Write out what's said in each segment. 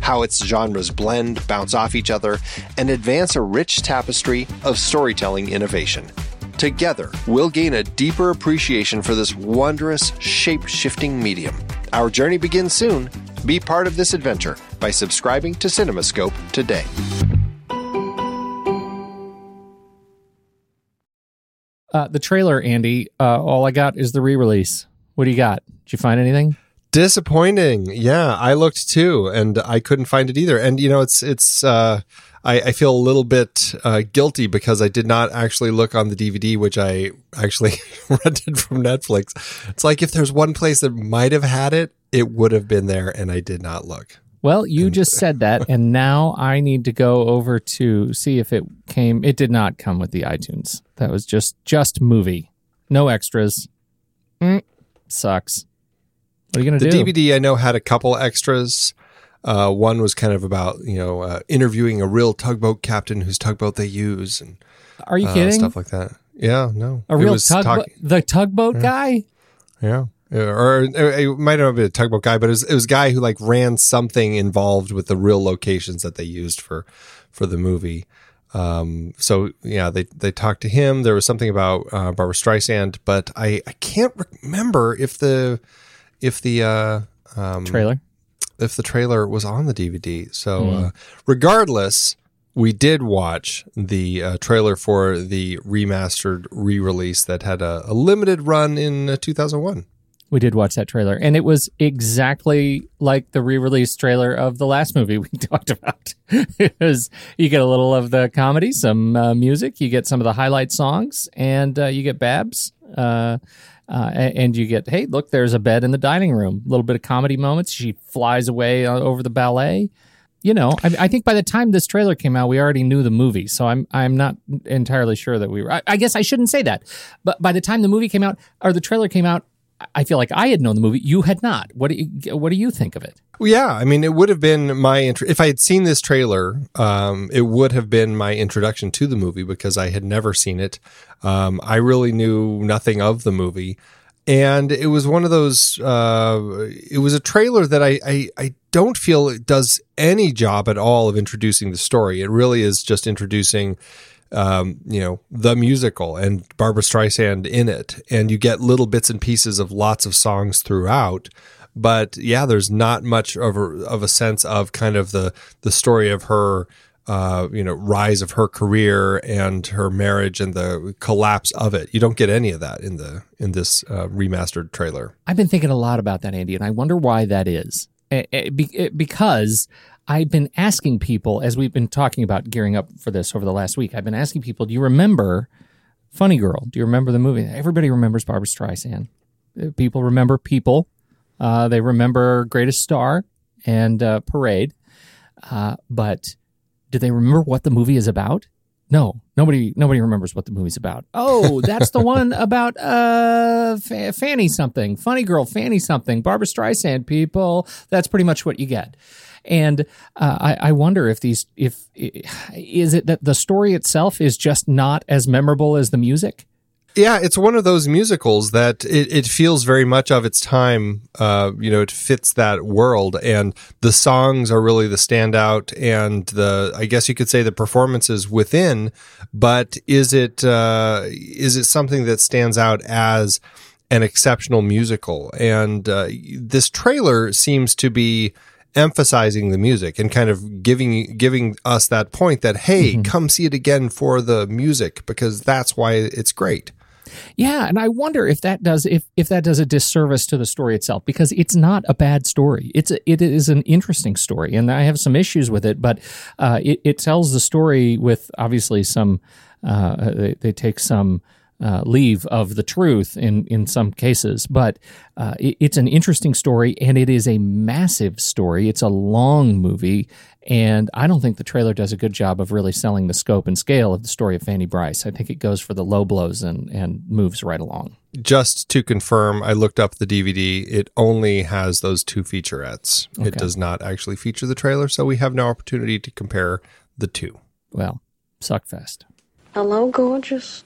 how its genres blend, bounce off each other, and advance a rich tapestry of storytelling innovation. Together, we'll gain a deeper appreciation for this wondrous, shape shifting medium. Our journey begins soon. Be part of this adventure by subscribing to CinemaScope today. Uh, the trailer, Andy, uh, all I got is the re release. What do you got? Did you find anything? Disappointing. Yeah, I looked too, and I couldn't find it either. And you know, it's it's. Uh, I, I feel a little bit uh, guilty because I did not actually look on the DVD, which I actually rented from Netflix. It's like if there's one place that might have had it, it would have been there, and I did not look. Well, you and, just said that, and now I need to go over to see if it came. It did not come with the iTunes. That was just just movie, no extras. Mm, sucks. What are you going to do? The DVD I know had a couple extras. Uh, one was kind of about you know uh, interviewing a real tugboat captain whose tugboat they use, and are you uh, kidding? Stuff like that. Yeah, no, a real tugboat. Talk- the tugboat yeah. guy. Yeah. Or, it might not have been a tugboat guy, but it was, it was a guy who like ran something involved with the real locations that they used for for the movie. Um, so yeah, they they talked to him. There was something about uh, Barbra Streisand, but I I can't remember if the if the uh, um, trailer if the trailer was on the DVD. So mm. uh, regardless, we did watch the uh, trailer for the remastered re-release that had a, a limited run in uh, 2001. We did watch that trailer, and it was exactly like the re-release trailer of the last movie we talked about. it was you get a little of the comedy, some uh, music, you get some of the highlight songs, and uh, you get Babs. Uh, and you get, hey, look, there's a bed in the dining room. A little bit of comedy moments. She flies away uh, over the ballet. You know, I, I, think by the time this trailer came out, we already knew the movie, so I'm I'm not entirely sure that we were. I, I guess I shouldn't say that, but by the time the movie came out or the trailer came out, I feel like I had known the movie. You had not. What do you What do you think of it? Well, yeah, I mean, it would have been my intro- if I had seen this trailer. Um, it would have been my introduction to the movie because I had never seen it. Um, I really knew nothing of the movie, and it was one of those. Uh, it was a trailer that I, I I don't feel it does any job at all of introducing the story. It really is just introducing um, you know, the musical and Barbra Streisand in it. And you get little bits and pieces of lots of songs throughout. But yeah, there's not much of a, of a sense of kind of the, the story of her, uh, you know, rise of her career and her marriage and the collapse of it. You don't get any of that in the in this uh, remastered trailer. I've been thinking a lot about that, Andy, and I wonder why that is. Because I've been asking people as we've been talking about gearing up for this over the last week. I've been asking people, do you remember Funny Girl? Do you remember the movie? Everybody remembers Barbra Streisand. Uh, People remember People. Uh, they remember Greatest Star and uh, Parade. Uh, but do they remember what the movie is about? No, nobody nobody remembers what the movie's about. Oh, that's the one about uh Fanny something, funny girl Fanny something, Barbra Streisand. People, that's pretty much what you get. And uh, I, I wonder if these if is it that the story itself is just not as memorable as the music. Yeah, it's one of those musicals that it, it feels very much of its time. Uh, you know, it fits that world, and the songs are really the standout, and the I guess you could say the performances within. But is it uh, is it something that stands out as an exceptional musical? And uh, this trailer seems to be emphasizing the music and kind of giving giving us that point that hey, mm-hmm. come see it again for the music because that's why it's great. Yeah, and I wonder if that does if if that does a disservice to the story itself because it's not a bad story. It's a, it is an interesting story, and I have some issues with it, but uh, it, it tells the story with obviously some. Uh, they, they take some uh, leave of the truth in in some cases, but uh, it, it's an interesting story and it is a massive story. It's a long movie, and I don't think the trailer does a good job of really selling the scope and scale of the story of Fanny Brice. I think it goes for the low blows and and moves right along. Just to confirm, I looked up the DVD. It only has those two featurettes. Okay. It does not actually feature the trailer, so we have no opportunity to compare the two. Well, suckfest. Hello, gorgeous.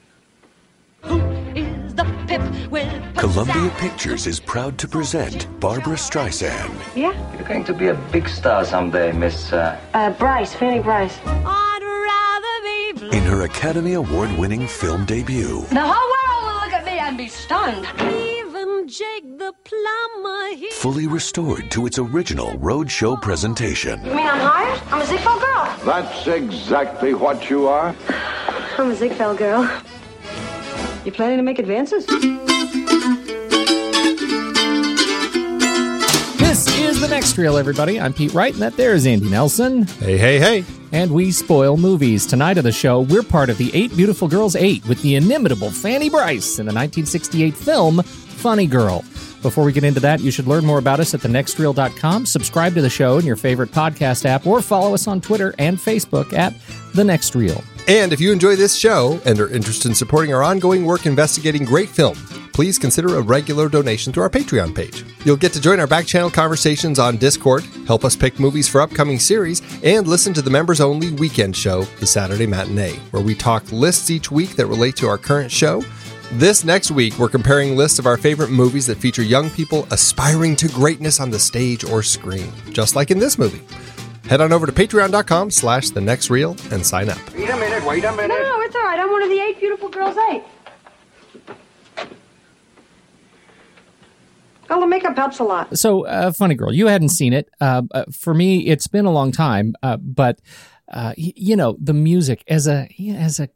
Columbia Pictures is proud to present Barbra Streisand. Yeah? You're going to be a big star someday, Miss. Uh... Uh, Brice, Fanny Brice. I'd rather be In her Academy Award winning film debut. The whole world will look at me and be stunned. Even Jake the plumber here. Fully restored to its original roadshow presentation. You mean I'm hired? I'm a Ziegfeld girl. That's exactly what you are. I'm a Ziegfeld girl. You planning to make advances? This is the next reel, everybody. I'm Pete Wright, and that there is Andy Nelson. Hey, hey, hey. And we spoil movies. Tonight of the show, we're part of the Eight Beautiful Girls 8 with the inimitable Fanny Brice in the 1968 film Funny Girl. Before we get into that, you should learn more about us at thenextreel.com, subscribe to the show in your favorite podcast app, or follow us on Twitter and Facebook at The Next Reel. And if you enjoy this show and are interested in supporting our ongoing work investigating great film, please consider a regular donation through our Patreon page. You'll get to join our back channel conversations on Discord, help us pick movies for upcoming series, and listen to the members only weekend show, The Saturday Matinee, where we talk lists each week that relate to our current show. This next week, we're comparing lists of our favorite movies that feature young people aspiring to greatness on the stage or screen, just like in this movie. Head on over to patreon.com slash the next reel and sign up. Wait a minute, wait a minute. No, no, it's all right. I'm one of the eight beautiful girls eight. Well, the makeup helps a lot. So, uh, Funny Girl, you hadn't seen it. Uh, uh, for me, it's been a long time, uh, but uh, y- you know the music as a as a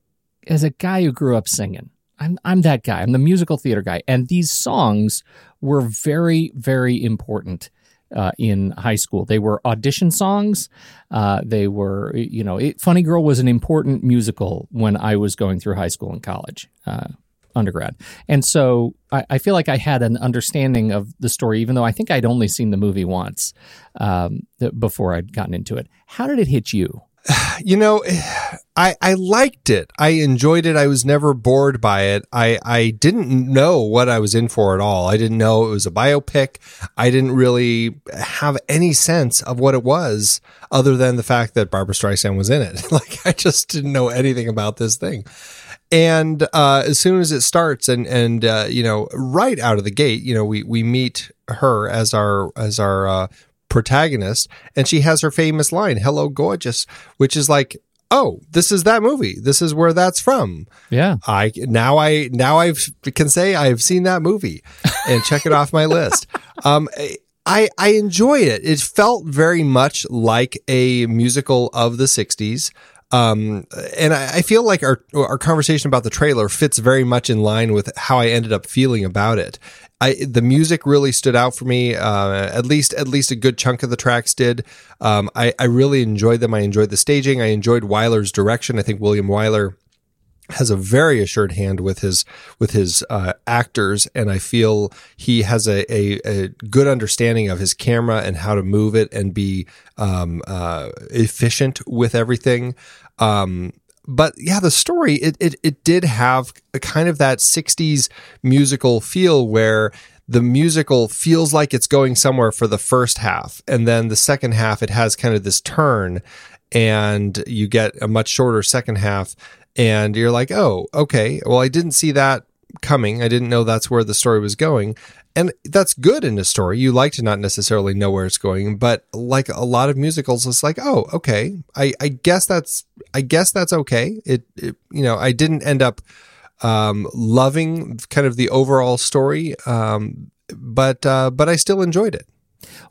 as a guy who grew up singing. I'm I'm that guy. I'm the musical theater guy, and these songs were very very important uh, in high school. They were audition songs. Uh, they were, you know, it, Funny Girl was an important musical when I was going through high school and college, uh, undergrad. And so I, I, feel like I had an understanding of the story, even though I think I'd only seen the movie once um, before I'd gotten into it. How did it hit you? You know, I, I liked it. I enjoyed it. I was never bored by it. I, I didn't know what I was in for at all. I didn't know it was a biopic. I didn't really have any sense of what it was other than the fact that Barbra Streisand was in it. like I just didn't know anything about this thing. And uh, as soon as it starts, and and uh, you know, right out of the gate, you know, we we meet her as our as our uh, protagonist, and she has her famous line, "Hello, gorgeous," which is like, "Oh, this is that movie. This is where that's from." Yeah. I now I now I can say I've seen that movie and check it off my list. Um, I I enjoy it. It felt very much like a musical of the '60s. Um, and I, I feel like our our conversation about the trailer fits very much in line with how I ended up feeling about it. I the music really stood out for me. Uh, at least at least a good chunk of the tracks did. Um, I I really enjoyed them. I enjoyed the staging. I enjoyed Wyler's direction. I think William Wyler has a very assured hand with his with his uh, actors, and I feel he has a, a, a, good understanding of his camera and how to move it and be um, uh, efficient with everything. Um, but yeah, the story it, it it did have a kind of that '60s musical feel where the musical feels like it's going somewhere for the first half, and then the second half it has kind of this turn, and you get a much shorter second half and you're like, oh, okay. Well, I didn't see that coming. I didn't know that's where the story was going. And that's good in a story. You like to not necessarily know where it's going, but like a lot of musicals, it's like, oh, okay. I, I guess that's, I guess that's okay. It, it you know, I didn't end up, um, loving kind of the overall story. Um, but, uh, but I still enjoyed it.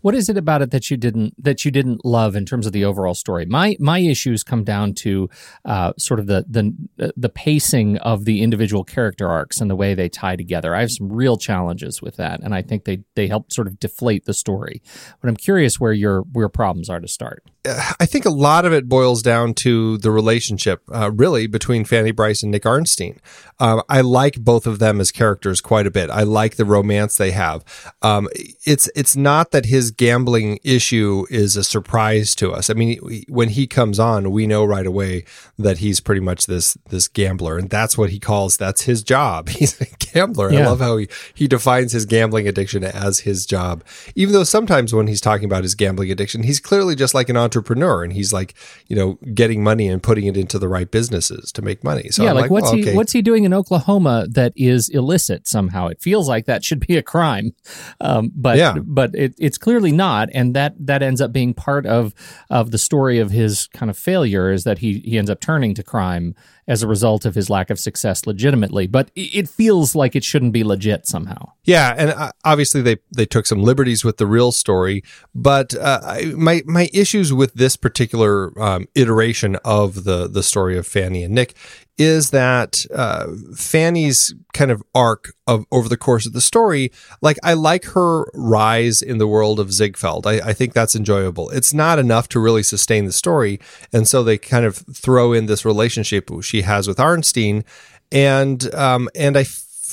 What is it about it that you didn't that you didn't love in terms of the overall story? My my issues come down to uh, sort of the the the pacing of the individual character arcs and the way they tie together. I have some real challenges with that, and I think they they help sort of deflate the story. But I'm curious where your where problems are to start. I think a lot of it boils down to the relationship, uh, really, between Fanny Brice and Nick Arnstein. Um, I like both of them as characters quite a bit. I like the romance they have. Um, it's it's not that his gambling issue is a surprise to us. I mean, when he comes on, we know right away that he's pretty much this this gambler, and that's what he calls that's his job. He's a gambler. Yeah. I love how he he defines his gambling addiction as his job, even though sometimes when he's talking about his gambling addiction, he's clearly just like an entrepreneur and he's like, you know, getting money and putting it into the right businesses to make money. So yeah, like, like what's well, he okay. what's he doing in Oklahoma that is illicit somehow? It feels like that should be a crime, um, but Yeah. but it, it's clearly not, and that that ends up being part of of the story of his kind of failure is that he he ends up turning to crime as a result of his lack of success legitimately. But it feels like it shouldn't be legit somehow. Yeah, and uh, obviously they they took some liberties with the real story, but uh, my my issues with this particular um, iteration of the the story of Fanny and Nick is that uh, Fanny's kind of arc of over the course of the story, like I like her rise in the world of Ziegfeld. I, I think that's enjoyable. It's not enough to really sustain the story, and so they kind of throw in this relationship she has with Arnstein, and um, and I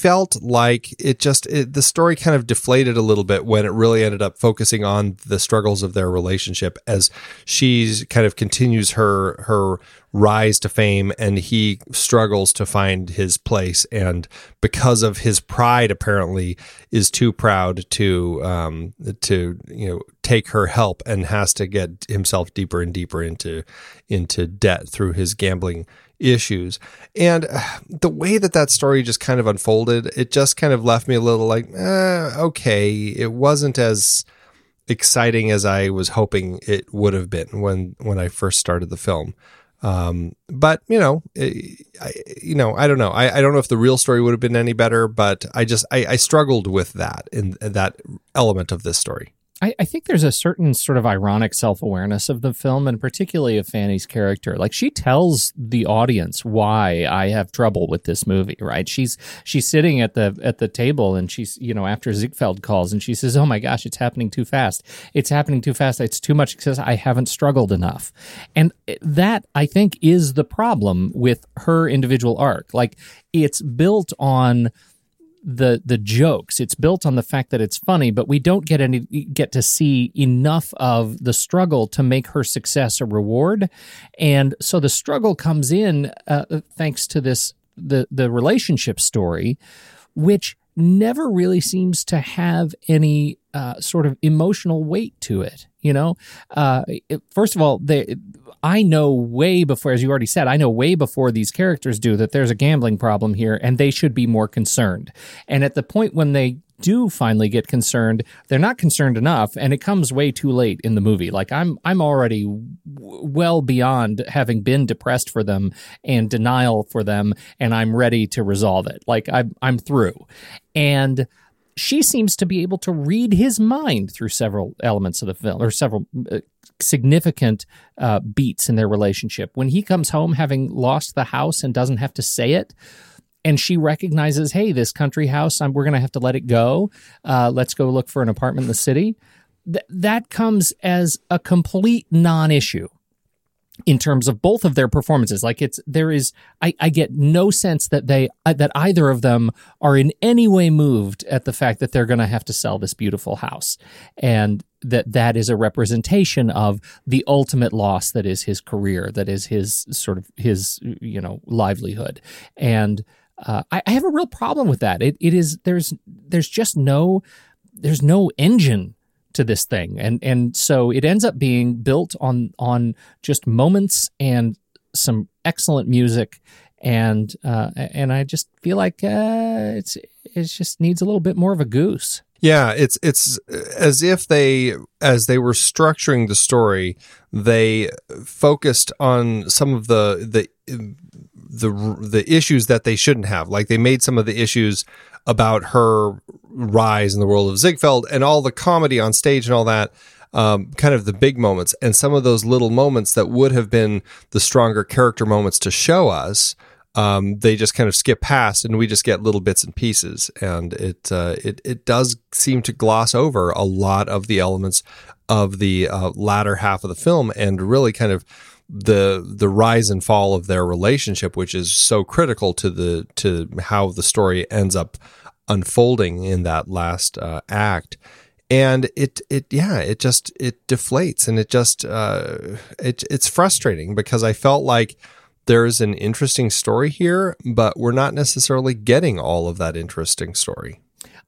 felt like it just it, the story kind of deflated a little bit when it really ended up focusing on the struggles of their relationship as she's kind of continues her her rise to fame and he struggles to find his place. And because of his pride apparently is too proud to um to you know take her help and has to get himself deeper and deeper into into debt through his gambling issues. And uh, the way that that story just kind of unfolded, it just kind of left me a little like, eh, okay, it wasn't as exciting as I was hoping it would have been when when I first started the film. Um, but you know, it, I, you know, I don't know. I, I don't know if the real story would have been any better, but I just I, I struggled with that in that element of this story. I, I think there's a certain sort of ironic self awareness of the film, and particularly of Fanny's character. Like she tells the audience why I have trouble with this movie. Right? She's she's sitting at the at the table, and she's you know after Ziegfeld calls, and she says, "Oh my gosh, it's happening too fast. It's happening too fast. It's too much success. I haven't struggled enough." And that I think is the problem with her individual arc. Like it's built on the the jokes. It's built on the fact that it's funny, but we don't get any get to see enough of the struggle to make her success a reward. And so the struggle comes in uh, thanks to this the the relationship story, which never really seems to have any uh, sort of emotional weight to it. You know, uh, it- first of all, they, I know way before, as you already said, I know way before these characters do that there's a gambling problem here, and they should be more concerned. And at the point when they do finally get concerned, they're not concerned enough, and it comes way too late in the movie. Like I'm, I'm already w- well beyond having been depressed for them and denial for them, and I'm ready to resolve it. Like I'm, I'm through, and she seems to be able to read his mind through several elements of the film or several uh, significant uh, beats in their relationship. When he comes home having lost the house and doesn't have to say it, and she recognizes, hey, this country house, I'm, we're going to have to let it go. Uh, let's go look for an apartment in the city. Th- that comes as a complete non issue in terms of both of their performances. Like it's there is I, I get no sense that they uh, that either of them are in any way moved at the fact that they're going to have to sell this beautiful house and that that is a representation of the ultimate loss that is his career that is his sort of his you know livelihood and uh, I, I have a real problem with that it, it is there's there's just no there's no engine to this thing and and so it ends up being built on on just moments and some excellent music and uh, and I just feel like uh, it's it just needs a little bit more of a goose. Yeah, it's it's as if they as they were structuring the story, they focused on some of the the the the issues that they shouldn't have. Like they made some of the issues about her rise in the world of Ziegfeld and all the comedy on stage and all that. Um, kind of the big moments and some of those little moments that would have been the stronger character moments to show us. Um, they just kind of skip past, and we just get little bits and pieces, and it uh, it it does seem to gloss over a lot of the elements of the uh, latter half of the film, and really kind of the the rise and fall of their relationship, which is so critical to the to how the story ends up unfolding in that last uh, act. And it it yeah it just it deflates and it just uh, it it's frustrating because I felt like there's an interesting story here, but we're not necessarily getting all of that interesting story.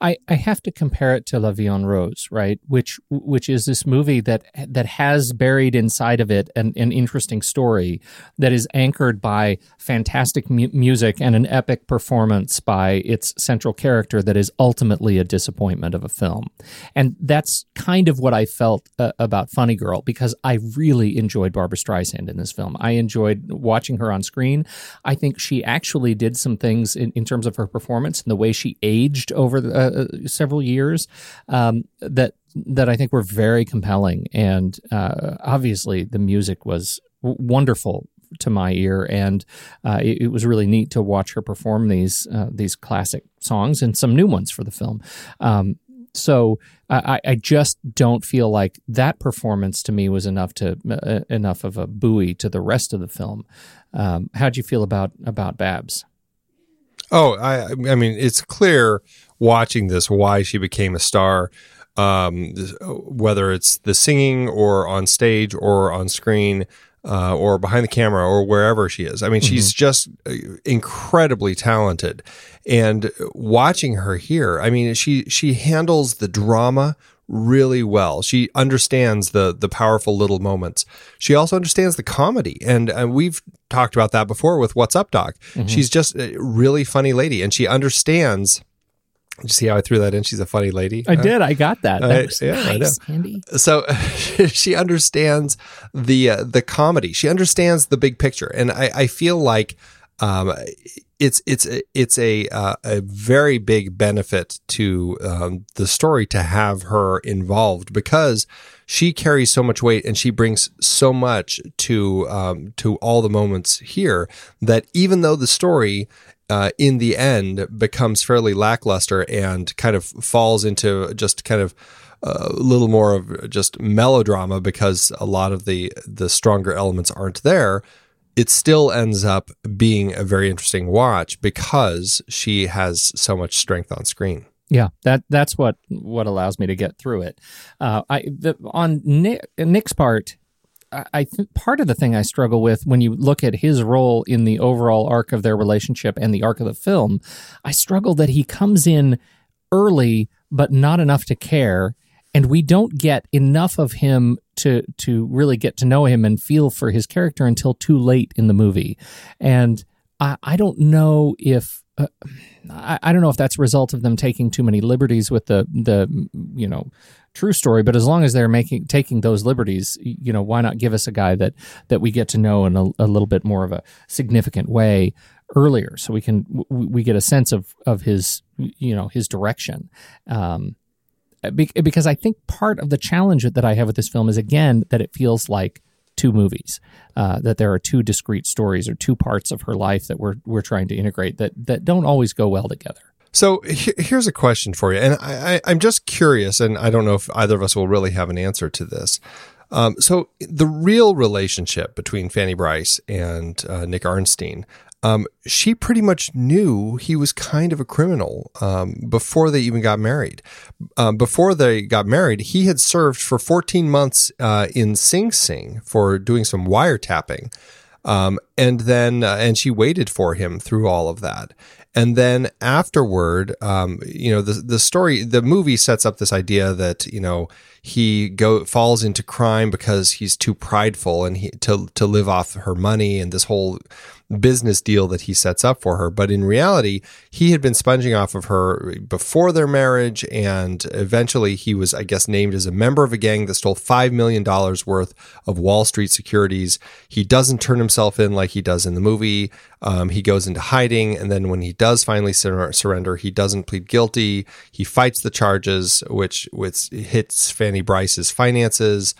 I, I have to compare it to La Vie en Rose, right? Which which is this movie that that has buried inside of it an, an interesting story that is anchored by fantastic mu- music and an epic performance by its central character that is ultimately a disappointment of a film. And that's kind of what I felt uh, about Funny Girl because I really enjoyed Barbra Streisand in this film. I enjoyed watching her on screen. I think she actually did some things in, in terms of her performance and the way she aged over the, uh, uh, several years um, that that I think were very compelling, and uh, obviously the music was w- wonderful to my ear, and uh, it, it, was really neat to watch her perform these uh, these classic songs and some new ones for the film. Um, so I, I, just don't feel like that performance to me was enough to uh, enough of a buoy to the rest of the film. Um, how'd you feel about about Babs? Oh, I I mean, it's clear watching this why she became a star. Um, whether it's the singing or on stage or on screen uh, or behind the camera or wherever she is. I mean, mm-hmm. she's just uh, incredibly talented. And watching her here, I mean, she she handles the drama really well. She understands the the powerful little moments. She also understands the comedy, and, and we've talked about that before with What's Up, Doc. Mm-hmm. She's just a really funny lady, and she understands. Did you see how I threw that in? She's a funny lady. I did. I got that. That was yeah, nice, Andy. So she understands the uh, the comedy. She understands the big picture, and I, I feel like um, it's it's it's a uh, a very big benefit to um, the story to have her involved because she carries so much weight and she brings so much to um, to all the moments here that even though the story uh, in the end becomes fairly lackluster and kind of falls into just kind of a little more of just melodrama because a lot of the the stronger elements aren't there it still ends up being a very interesting watch because she has so much strength on screen. Yeah, that that's what what allows me to get through it. Uh, I the, on Nick, Nick's part, I, think part of the thing I struggle with when you look at his role in the overall arc of their relationship and the arc of the film, I struggle that he comes in early but not enough to care, and we don't get enough of him to to really get to know him and feel for his character until too late in the movie, and I, I don't know if uh, I, I don't know if that's a result of them taking too many liberties with the the you know true story. But as long as they're making taking those liberties, you know, why not give us a guy that that we get to know in a, a little bit more of a significant way earlier, so we can we get a sense of of his you know his direction. Um, be- because I think part of the challenge that I have with this film is again that it feels like two movies, uh, that there are two discrete stories or two parts of her life that we're we're trying to integrate that that don't always go well together. So he- here's a question for you, and I, I'm just curious, and I don't know if either of us will really have an answer to this. Um, so the real relationship between Fanny Brice and uh, Nick Arnstein, um, she pretty much knew he was kind of a criminal um, before they even got married. Um, before they got married, he had served for 14 months uh, in Sing Sing for doing some wiretapping. Um, and then, uh, and she waited for him through all of that. And then afterward, um, you know, the the story, the movie sets up this idea that you know he go falls into crime because he's too prideful and he to to live off her money and this whole business deal that he sets up for her. But in reality, he had been sponging off of her before their marriage, and eventually he was, I guess, named as a member of a gang that stole $5 million worth of Wall Street securities. He doesn't turn himself in like he does in the movie. Um, he goes into hiding, and then when he does finally sur- surrender, he doesn't plead guilty. He fights the charges, which, which hits Fanny Brice's finances.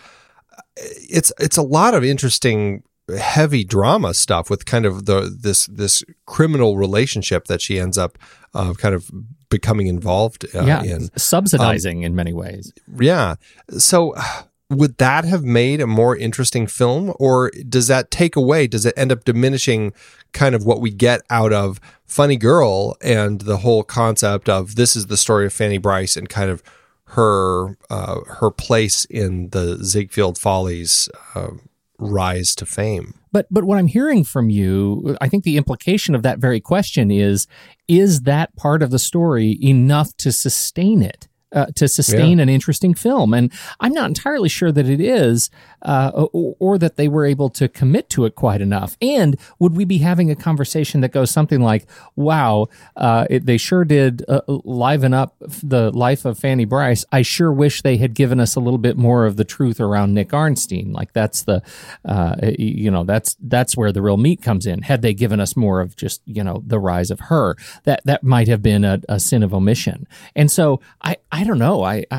It's it's a lot of interesting heavy drama stuff with kind of the this this criminal relationship that she ends up uh, kind of becoming involved uh, yeah, in. subsidizing in many ways. Yeah. So would that have made a more interesting film or does that take away does it end up diminishing kind of what we get out of Funny Girl and the whole concept of this is the story of Fanny Brice and kind of her uh, her place in the Ziegfeld Follies uh, rise to fame. But but what I'm hearing from you, I think the implication of that very question is is that part of the story enough to sustain it? Uh, to sustain Yeah. an interesting film, and I'm not entirely sure that it is, uh, or, or that they were able to commit to it quite enough. And would we be having a conversation that goes something like, "Wow, uh, it, they sure did uh, liven up the life of Fanny Brice. I sure wish they had given us a little bit more of the truth around Nick Arnstein. Like that's the, uh, you know, that's that's where the real meat comes in. Had they given us more of just you know the rise of her, that that might have been a, a sin of omission. And so I I don't know. I. I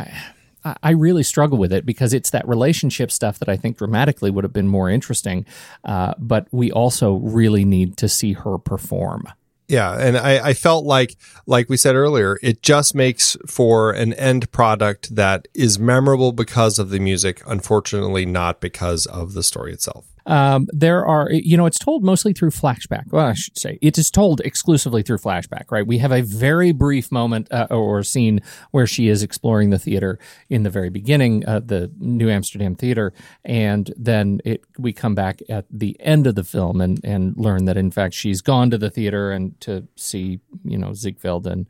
I- I really struggle with it because it's that relationship stuff that I think dramatically would have been more interesting. Uh, but we also really need to see her perform. Yeah, and I, I felt like, like we said earlier, it just makes for an end product that is memorable because of the music. Unfortunately, not because of the story itself. Um, there are, you know, it's told mostly through flashback. Well, I should say it is told exclusively through flashback, right? We have a very brief moment uh, or scene where she is exploring the theater in the very beginning, uh, the New Amsterdam Theater, and then it we come back at the end of the film and and learn that in fact she's gone to the theater and to see you know Ziegfeld and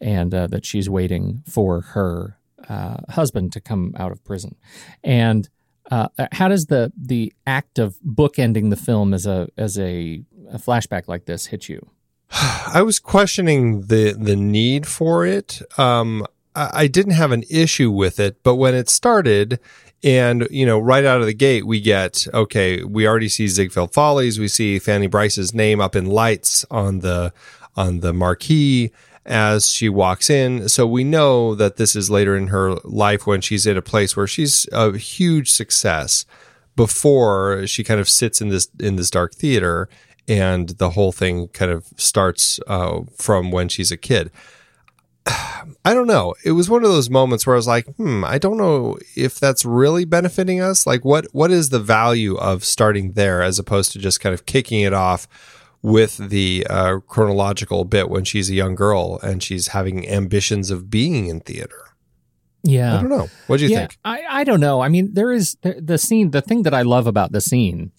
and uh, that she's waiting for her uh, husband to come out of prison, and uh, how does the the act of bookending the film as a as a, a flashback like this hit you? I was questioning the the need for it. Um, I, I didn't have an issue with it, but when it started, and you know, right out of the gate, we get okay. We already see Ziegfeld Follies. We see Fanny Brice's name up in lights on the on the marquee as she walks in. So we know that this is later in her life when she's in a place where she's a huge success before she kind of sits in this in this dark theater and the whole thing kind of starts uh, from when she's a kid. I don't know. It was one of those moments where I was like, "Hmm, I don't know if that's really benefiting us. Like, what what is the value of starting there as opposed to just kind of kicking it off with the uh, chronological bit when she's a young girl and she's having ambitions of being in theater? Yeah, I don't know. What do you yeah, think? I, I don't know. I mean, there is the, the scene. The thing that I love about the scene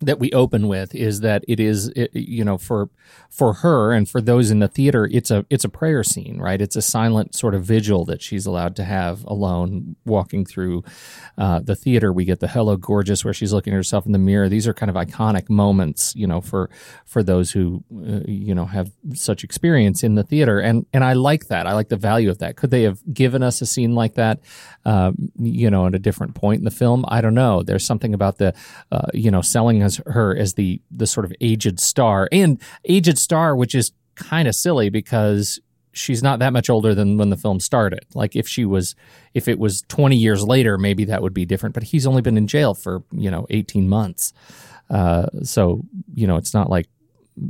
that we open with is that it is, it, you know, for for her and for those in the theater, it's a it's a prayer scene, right? It's a silent sort of vigil that she's allowed to have alone, walking through uh, the theater. We get the "Hello, gorgeous," where she's looking at herself in the mirror. These are kind of iconic moments, you know, for for those who uh, you know have such experience in the theater, and and I like that. I like the value of that. Could they have given us a scene like that, um, you know, at a different point in the film? I don't know. There's something about the, uh, you know, selling as her as the the sort of aged star and aged star, which is kind of silly because she's not that much older than when the film started. Like if she was, if it was 20 years later, maybe that would be different. But he's only been in jail for you know 18 months, uh, so you know it's not like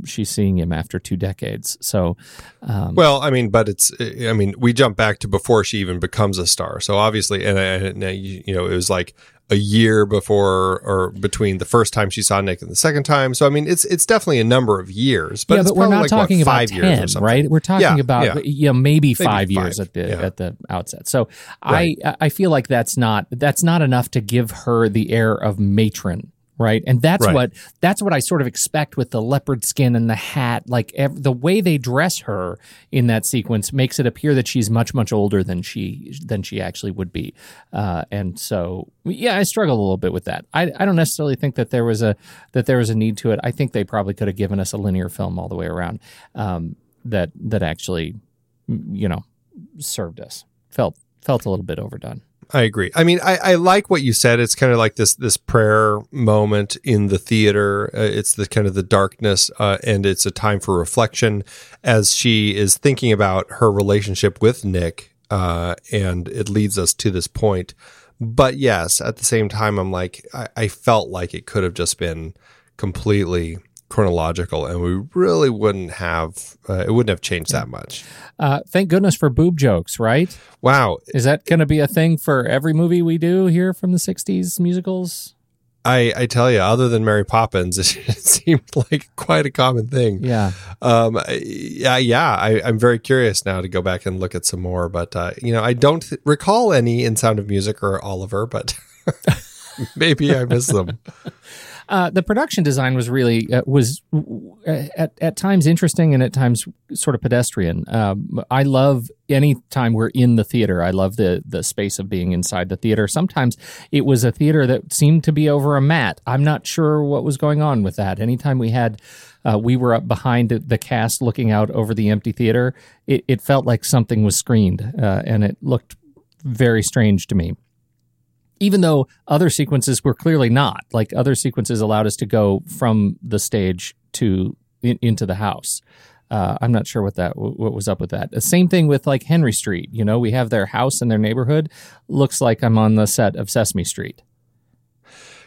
she's seeing him after two decades. So, um, Well, I mean, but it's, I mean, we jump back to before she even becomes a star. So obviously, and, I- and you know, it was like a year before or between the first time she saw Nick and the second time. So I mean, it's it's definitely a number of years. But yeah, it's but we're not like, what, talking about five years 10, something. right? We're talking Yeah, about yeah. you know maybe, five, years five, at the yeah. at the outset. So Right. I I feel like that's not that's not enough to give her the air of matron, right? And that's Right. what that's what I sort of expect with the leopard skin and the hat. Like ev- the way they dress her in that sequence makes it appear that she's much much older than she than she actually would be. Uh, and so yeah, I struggle a little bit with that. I I don't necessarily think that there was a that there was a need to it. I think they probably could have given us a linear film all the way around. Um, that that actually you know served us felt felt a little bit overdone I agree. I mean, I, I like what you said. It's kind of like this this prayer moment in the theater. Uh, it's the kind of the darkness, uh, and it's a time for reflection as she is thinking about her relationship with Nick, uh, and it leads us to this point. But yes, at the same time, I'm like, I, I felt like it could have just been completely chronological, and we really wouldn't have. Uh, it wouldn't have changed that much. uh, thank goodness for boob jokes right Wow, is that going to be a thing for every movie we do here from the 60s musicals I, I tell you, other than Mary Poppins, it, seemed like quite a common thing. yeah Um, yeah, yeah. I, I'm very curious now to go back and look at some more, but uh, you know, I don't th- recall any in Sound of Music or Oliver, but maybe I miss them. uh, the production design was really uh, was at at times interesting and at times sort of pedestrian. Um, I love any time we're in the theater. I love the the space of being inside the theater. Sometimes it was a theater that seemed to be over a mat. I'm not sure what was going on with that. Anytime we had. Uh, we were up behind the cast looking out over the empty theater. It, it felt like something was screened, uh, and it looked very strange to me even though other sequences were clearly not like other sequences allowed us to go from the stage to in, into the house. Uh, i'm not sure what that what was up with that. The same thing with like henry street you know? We have their house and their neighborhood. Looks like i'm on the set of sesame street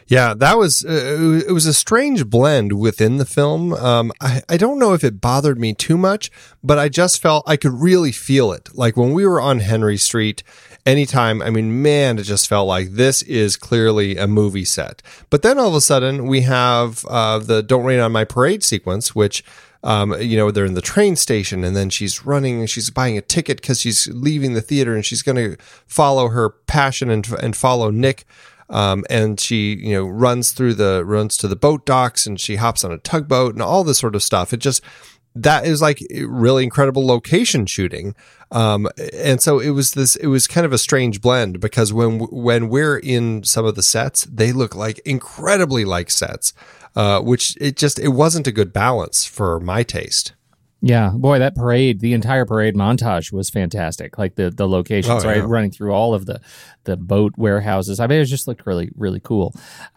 Yeah, that was uh, it was a strange blend within the film. Um, I I don't know if it bothered me too much, but I just felt I could really feel it. Like when we were on Henry Street, anytime. I mean, man, it just felt like this is clearly a movie set. But then all of a sudden we have uh, the "Don't Rain on My Parade" sequence, which. Um, you know, they're in the train station and then she's running and she's buying a ticket because she's leaving the theater and she's going to follow her passion and, and follow Nick um, and she you know runs through the runs to the boat docks and she hops on a tugboat and all this sort of stuff. It just that is like really incredible location shooting. Um, and so it was this it was kind of a strange blend because when when we're in some of the sets they look like incredibly like sets uh, which it just it wasn't a good balance for my taste Yeah, boy, that parade, the entire parade montage was fantastic. Like the the locations, Oh, right, yeah. running through all of the the boat warehouses. I mean, it just looked really really cool.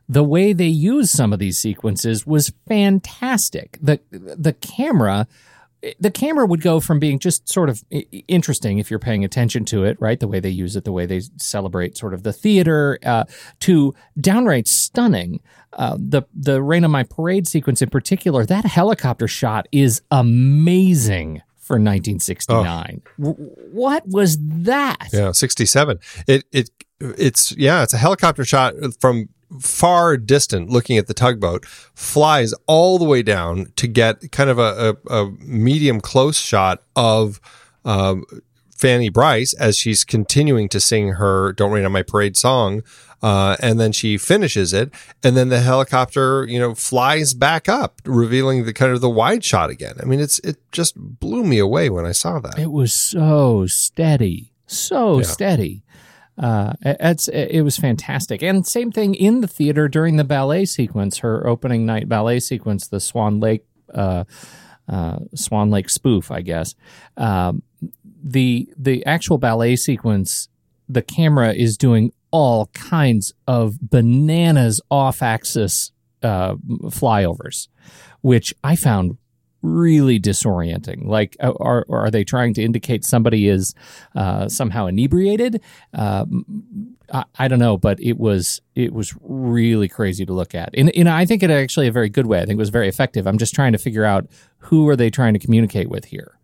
The way they used some of these sequences was fantastic. the The camera. The camera would go from being just sort of interesting if you're paying attention to it, right? The way they use it, the way they celebrate sort of the theater, uh, to downright stunning. Uh, the the Rain on My Parade sequence in particular, that helicopter shot is amazing for 1969. W- what was that? Yeah, sixty-seven. It it it's yeah, it's a helicopter shot from far distant, looking at the tugboat, flies all the way down to get kind of a, a, a medium close shot of um, Fanny Brice as she's continuing to sing her "Don't Rain on My Parade" song. Uh, and then she finishes it, and then the helicopter, you know, flies back up, revealing the kind of the wide shot again. I mean, it's it just blew me away when I saw that. It was so steady, so Yeah. steady. Uh, it's it was fantastic, and same thing in the theater during the ballet sequence, her opening night ballet sequence, the Swan Lake, uh, uh, Swan Lake spoof, I guess. Um, the the actual ballet sequence, the camera is doing all kinds of bananas off axis uh, flyovers, which I found really disorienting. Like, uh, are are they trying to indicate somebody is uh, somehow inebriated? Uh, I, I don't know, but it was it was really crazy to look at. And, and I think it actually a very good way. I think it was very effective. I'm just trying to figure out who are they trying to communicate with here.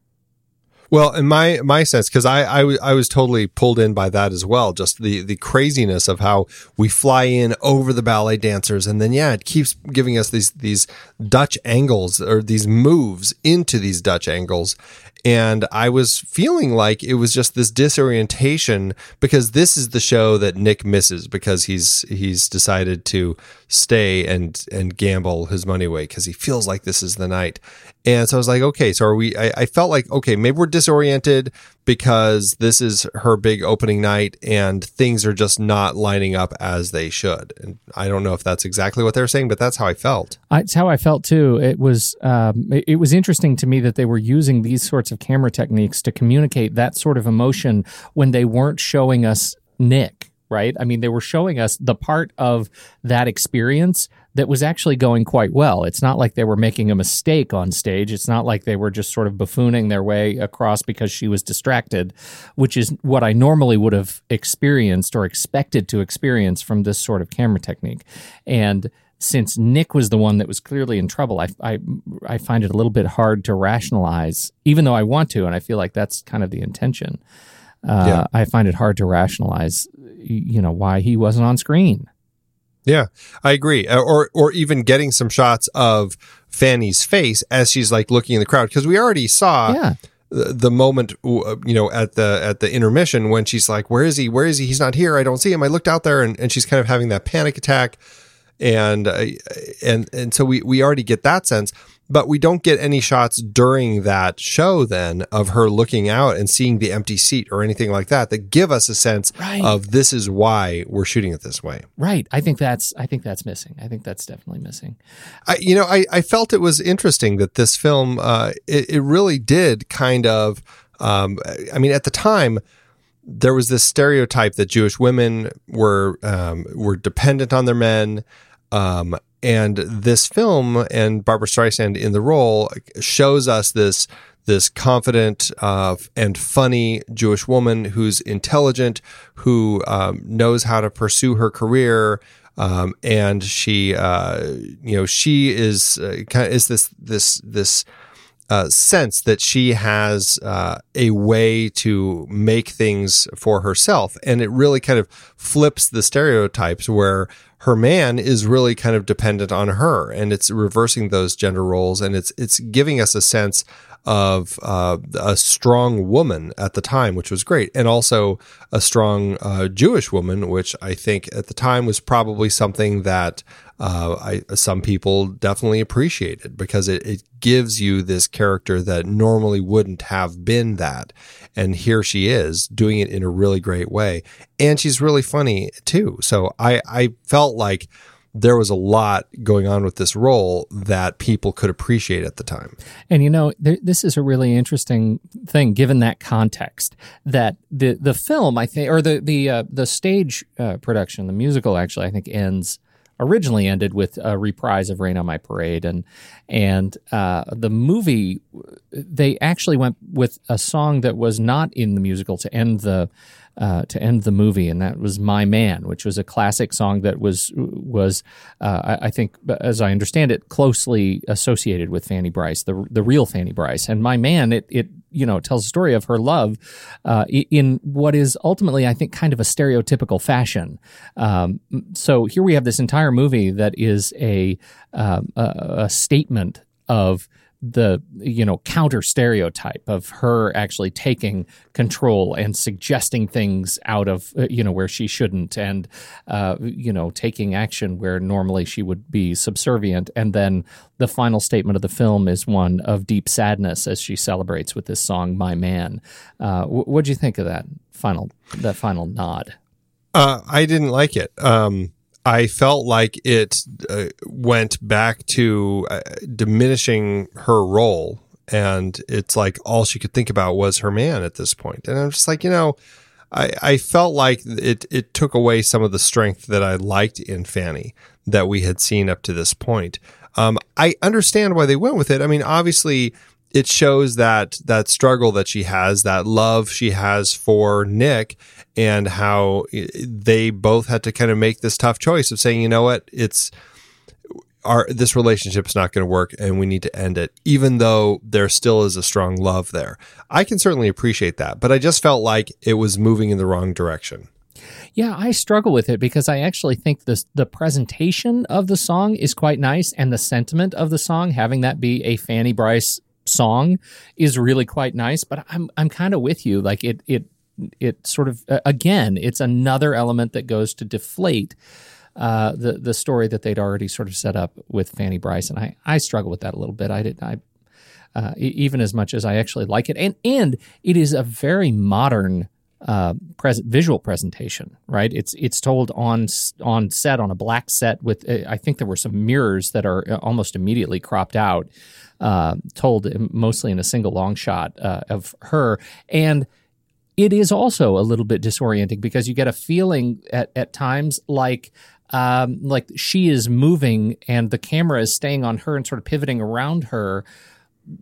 Well, in my my sense, because I, I w- I was totally pulled in by that as well. Just the the craziness of how we fly in over the ballet dancers, and then yeah, it keeps giving us these these Dutch angles or these moves into these Dutch angles, and I was feeling like it was just this disorientation because this is the show that Nick misses because he's he's decided to stay and and gamble his money away because he feels like this is the night. And so I was like, okay, so are we? I, I felt like okay, maybe we're disoriented because this is her big opening night and things are just not lining up as they should. And I don't know if that's exactly what they're saying, but that's how I felt. It's how I felt too. It was um, it, it was interesting to me that they were using these sorts of camera techniques to communicate that sort of emotion when they weren't showing us Nick. Right? I mean, they were showing us the part of that experience that was actually going quite well. It's not like they were making a mistake on stage. It's not like they were just sort of buffooning their way across because she was distracted, which is what I normally would have experienced or expected to experience from this sort of camera technique. And since Nick was the one that was clearly in trouble, I, I, I find it a little bit hard to rationalize, even though I want to, and I feel like that's kind of the intention. Uh, Yeah. I find it hard to rationalize, you know, why he wasn't on screen. Yeah, I agree. Uh, Or or even getting some shots of Fanny's face as she's like looking in the crowd because we already saw yeah. the, the moment uh, you know at the at the intermission when she's like, "Where is he? Where is he? He's not here. I don't see him." I looked out there and, and she's kind of having that panic attack, and uh, and and so we we already get that sense. But we don't get any shots during that show then of her looking out and seeing the empty seat or anything like that that give us a sense Right. of this is why we're shooting it this way. Right. I think that's I think that's missing. I think that's definitely missing. I, you know, I, I felt it was interesting that this film, uh, it, it really did kind of, um, I mean, at the time, there was this stereotype that Jewish women were, um, were dependent on their men. Um, and this film and Barbra Streisand in the role shows us this, this confident uh, and funny Jewish woman who's intelligent, who um, knows how to pursue her career, um, and she, uh, you know, she is uh, kind of is this this this uh, sense that she has uh, a way to make things for herself, and it really kind of flips the stereotypes where her man is really kind of dependent on her, and it's reversing those gender roles, and it's it's giving us a sense of uh, a strong woman at the time, which was great, and also a strong uh, Jewish woman, which I think at the time was probably something that uh, I, some people definitely appreciated because it, it gives you this character that normally wouldn't have been that. And here she is doing it in a really great way. And she's really funny too. So I, I felt like there was a lot going on with this role that people could appreciate at the time. And you know, th- this is a really interesting thing given that context. That the the film, I think, or the the uh, the stage uh, production, the musical, actually, I think ends originally ended with a reprise of "Rain on My Parade," and and uh, the movie they actually went with a song that was not in the musical to end the. Uh, to end the movie, and that was "My Man," which was a classic song that was was uh, I, I think, as I understand it, closely associated with Fanny Brice, the the real Fanny Brice. And "My Man," it it you know tells a story of her love uh, in what is ultimately, I think, kind of a stereotypical fashion. Um, so here we have this entire movie that is a um, a, a statement of the you know counter stereotype of her actually taking control and suggesting things out of uh, you know where she shouldn't and uh, you know taking action where normally she would be subservient. And then the final statement of the film is one of deep sadness as she celebrates with this song my man. Uh, what do you think of that final that final nod? Uh, I didn't like it. Um, I felt like it uh, went back to uh, diminishing her role, and it's like all she could think about was her man at this point. And I'm just like, you know, I, I felt like it it took away some of the strength that I liked in Fanny that we had seen up to this point. Um, I understand why they went with it. I mean, obviously, it shows that that struggle that she has, that love she has for Nick, and how eh, they both had to kind of make this tough choice of saying, you know what, it's our this relationship's not going to work and we need to end it even though there still is a strong love there. I can certainly appreciate that but i just felt like it was moving in the wrong direction. Yeah, I struggle with it because I actually think this the presentation of the song is quite nice, and the sentiment of the song, having that be a Fanny Brice song, is really quite nice. But I'm I'm kind of with you. Like it it it sort of uh, again, it's another element that goes to deflate. Uh, the the story that they'd already sort of set up with Fanny Brice, and I, I struggle with that a little bit. I did I uh, even as much as I actually like it, and and it is a very modern uh, pres- visual presentation, right? It's it's told on on set on a black set with uh, I think there were some mirrors that are uh, almost immediately cropped out, uh, told mostly in a single long shot uh, of her, and it is also a little bit disorienting because you get a feeling at, at times like um, like she is moving and the camera is staying on her and sort of pivoting around her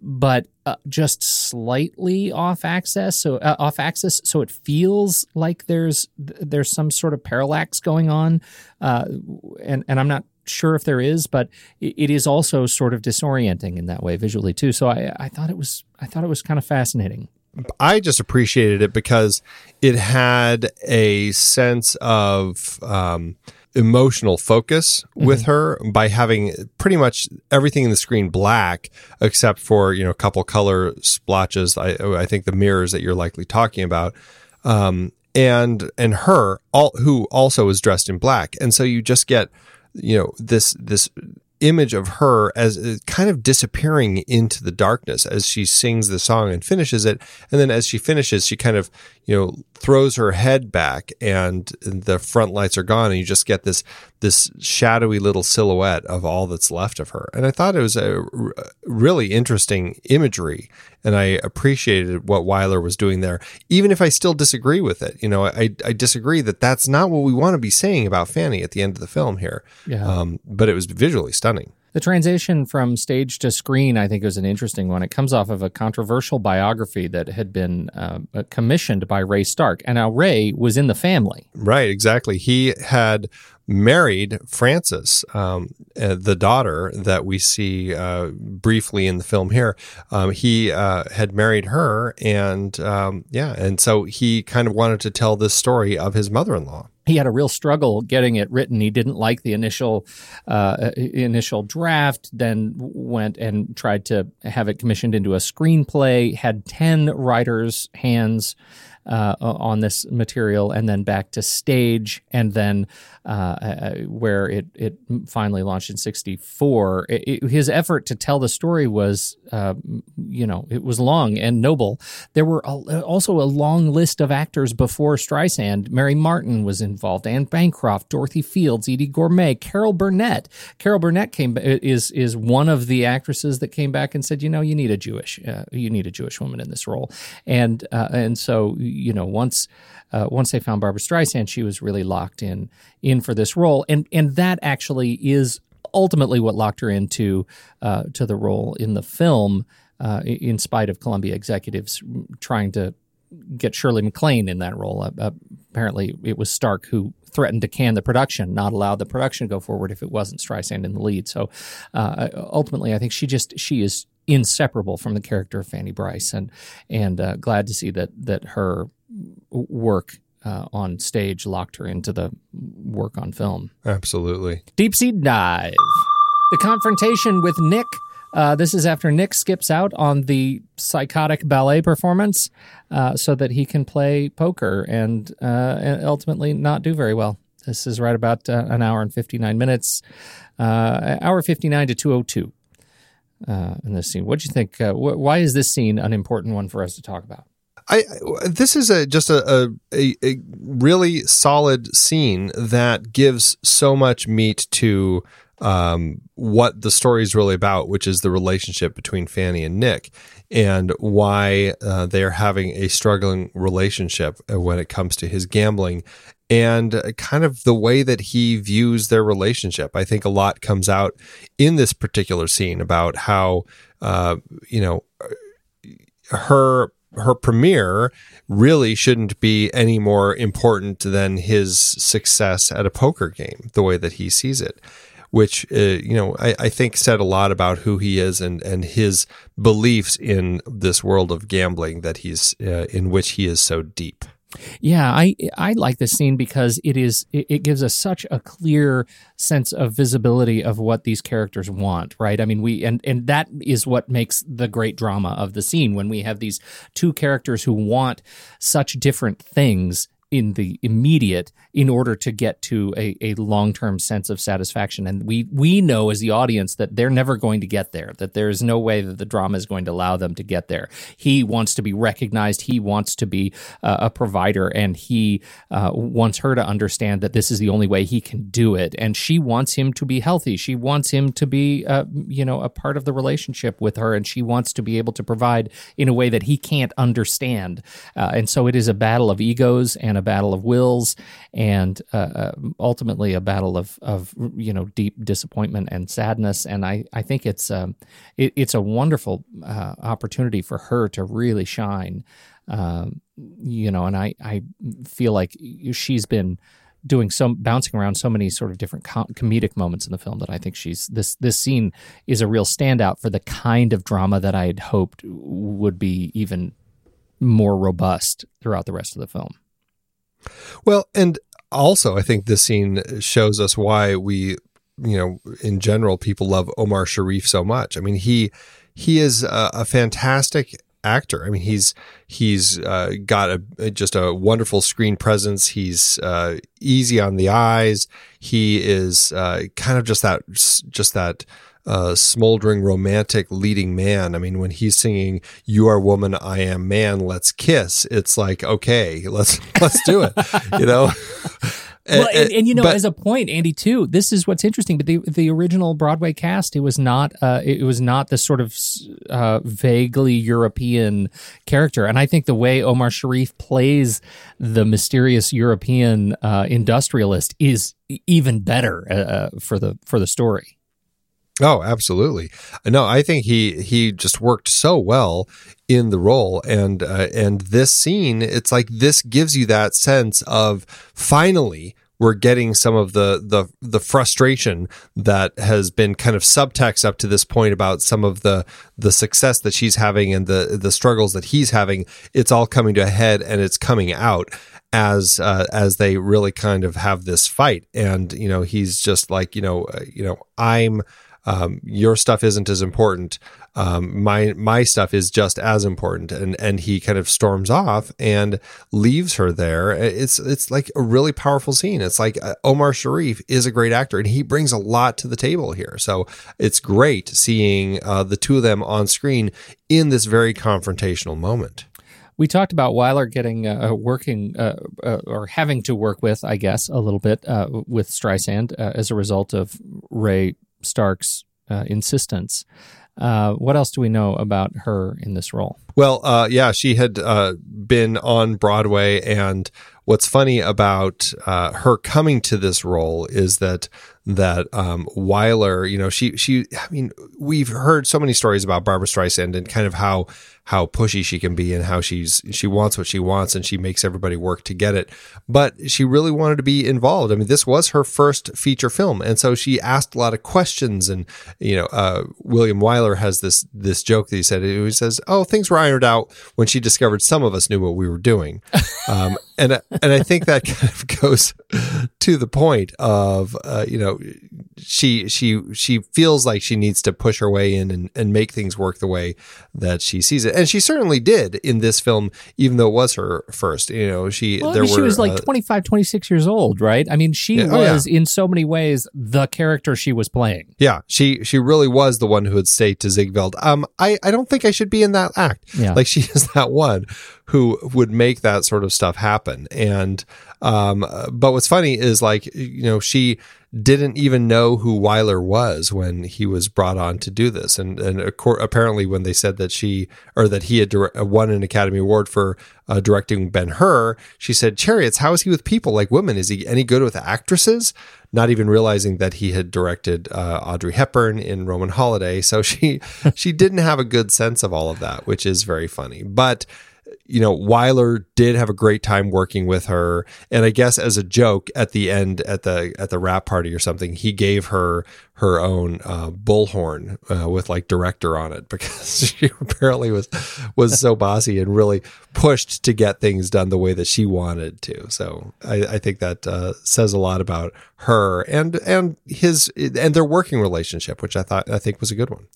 but uh, just slightly off axis so uh, off axis. So it feels like there's there's some sort of parallax going on uh, and and I'm not sure if there is but it, is also sort of disorienting in that way visually too so I, I thought it was I thought it was kind of fascinating I just appreciated it because it had a sense of um, emotional focus with her by having pretty much everything in the screen black except for you know a couple color splotches. I, I think the mirrors that you're likely talking about. Um, and and her all who also is dressed in black and so you just get you know this this image of her as uh, kind of disappearing into the darkness as she sings the song and finishes it. And then as she finishes she kind of you know throws her head back and the front lights are gone and you just get this this shadowy little silhouette of all that's left of her and i thought it was a r- really interesting imagery and i appreciated what wyler was doing there even if i still disagree with it you know i, I disagree that that's not what we want to be saying about fanny at the end of the film here Yeah. um, but it was visually stunning The transition from stage to screen, I think, was an interesting one. It comes off of a controversial biography that had been uh, commissioned by Ray Stark. And now Ray was in the family. Right, exactly. He had married Frances, um, uh, the daughter that we see uh, briefly in the film here. Um, he uh, had married her, and um, yeah, and so he kind of wanted to tell this story of his mother-in-law. He had a real struggle getting it written. He didn't like the initial uh, initial draft. Then went and tried to have it commissioned into a screenplay. Had ten writers' hands uh, on this material, and then back to stage, and then uh, uh, where it it finally launched in '64. His effort to tell the story was, uh, you know, it was long and noble. There were al- also a long list of actors before Streisand. Mary Martin was involved, Anne Bancroft, Dorothy Fields, Eydie Gormé, Carol Burnett. Carol Burnett came is is one of the actresses that came back and said, you know, you need a Jewish uh, you need a Jewish woman in this role, and uh, and so you know once uh, once they found Barbra Streisand, she was really locked in in for this role, and and that actually is ultimately what locked her into uh, to the role in the film. Uh, in spite of Columbia executives trying to get Shirley MacLaine in that role, uh, apparently it was Stark who threatened to can the production, not allow the production to go forward if it wasn't Streisand in the lead. So uh, ultimately, I think she just she is inseparable from the character of Fanny Brice, and and uh, glad to see that that her work uh, on stage locked her into the work on film. Absolutely. Deep Sea Dive. The confrontation with Nick. Uh, this is after Nick skips out on the psychotic ballet performance uh, so that he can play poker and, uh, and ultimately not do very well. This is right about uh, an hour and 59 minutes, uh, hour 59 to 202 uh, in this scene. What do you think? Uh, wh- why is this scene an important one for us to talk about? I this is a just a, a a really solid scene that gives so much meat to um, what the story is really about, which is the relationship between Fanny and Nick, and why uh, they are having a struggling relationship when it comes to his gambling, and kind of the way that he views their relationship. I think a lot comes out in this particular scene about how uh, you know her her premiere really shouldn't be any more important than his success at a poker game, the way that he sees it which uh, you know I, I, think said a lot about who he is and and his beliefs in this world of gambling that he's uh, in which he is so deep. Yeah, I I like this scene because it is it, it, gives us such a clear sense of visibility of what these characters want, right? I mean, we and and that is what makes the great drama of the scene when we have these two characters who want such different things in the immediate in order to get to a, a long-term sense of satisfaction. And we we know as the audience that they're never going to get there that there is no way that the drama is going to allow them to get there. He wants to be recognized. He wants to be uh, a provider and he uh, wants her to understand that this is the only way he can do it. And she wants him to be healthy. She wants him to be uh, you know a part of the relationship with her and she wants to be able to provide in a way that he can't understand. Uh, and so it is a battle of egos and a battle of wills and uh, uh, ultimately a battle of, of you know deep disappointment and sadness and I, I think it's um, it, it's a wonderful uh, opportunity for her to really shine um, you know and I, I feel like she's been doing some bouncing around so many sort of different com- comedic moments in the film that I think she's this this scene is a real standout for the kind of drama that I had hoped would be even more robust throughout the rest of the film. Well, and also I think this scene shows us why we, you know, in general, people love Omar Sharif so much. I mean, he he is a, a fantastic actor. I mean, he's he's uh, got a just a wonderful screen presence. He's uh, easy on the eyes. He is uh, kind of just that just that uh, smoldering romantic leading man. I mean, when he's singing "You are woman, I am man, let's kiss," it's like okay, let's let's do it. you know. well, and, and, you know, but, as a point, Andy, too, this is what's interesting. But the the original Broadway cast, it was not uh, it was not the sort of uh, vaguely European character, and I think the way Omar Sharif plays the mysterious European uh, industrialist is even better uh, uh, for the for the story. Oh, absolutely. No, I think he he just worked so well in the role, and uh, and this scene, it's like this gives you that sense of finally we're getting some of the the the frustration that has been kind of subtext up to this point about some of the the success that she's having and the the struggles that he's having. It's all coming to a head, and it's coming out as uh, as they really kind of have this fight, and you know he's just like you know uh, you know I'm um, your stuff isn't as important. Um, my my stuff is just as important, and and he kind of storms off and leaves her there. It's it's like a really powerful scene. It's like uh, Omar Sharif is a great actor, and he brings a lot to the table here. So it's great seeing uh, the two of them on screen in this very confrontational moment. We talked about Wyler getting uh, uh, working uh, uh, or having to work with, I guess, a little bit uh, with Streisand as a result of Ray Stark's uh, insistence. Uh, what else do we know about her in this role? Well, uh, yeah, she had uh, been on Broadway, and what's funny about uh, her coming to this role is that that um, Wyler, you know, she she, I mean, we've heard so many stories about Barbra Streisand and kind of how how pushy she can be and how she's she wants what she wants and she makes everybody work to get it. But she really wanted to be involved. I mean, this was her first feature film, and so she asked a lot of questions. And you know, uh, William Wyler has this this joke that he said. He says, "Oh, things were ironed out when she discovered some of us knew what we were doing." Um, and and I think that kind of goes to the point of uh, you know she she she feels like she needs to push her way in and, and make things work the way that she sees it, and she certainly did in this film, even though it was her first. You know, she well, there I mean, were, she was like uh, 25, 26 years old, right? I mean, she Yeah, oh, yeah. was in so many ways the character she was playing. Yeah, she she really was the one who would say to Ziegfeld, "Um, I I don't think I should be in that act." Yeah. Like she is that one who would make that sort of stuff happen. And um, but what's funny is like you know she didn't even know who Wyler was when he was brought on to do this, and and apparently when they said that she or that he had won an Academy Award for uh, directing Ben Hur, she said, "Chariots, how is he with people like women? Is he any good with actresses?" Not even realizing that he had directed uh, Audrey Hepburn in Roman Holiday, so she she didn't have a good sense of all of that, which is very funny, but you know, Wyler did have a great time working with her, and I guess as a joke at the end at the at the rap party or something, he gave her her own uh, bullhorn uh, with like director on it because she apparently was was so bossy and really pushed to get things done the way that she wanted to. So I, I think that uh, says a lot about her and and his and their working relationship, which I thought I think was a good one.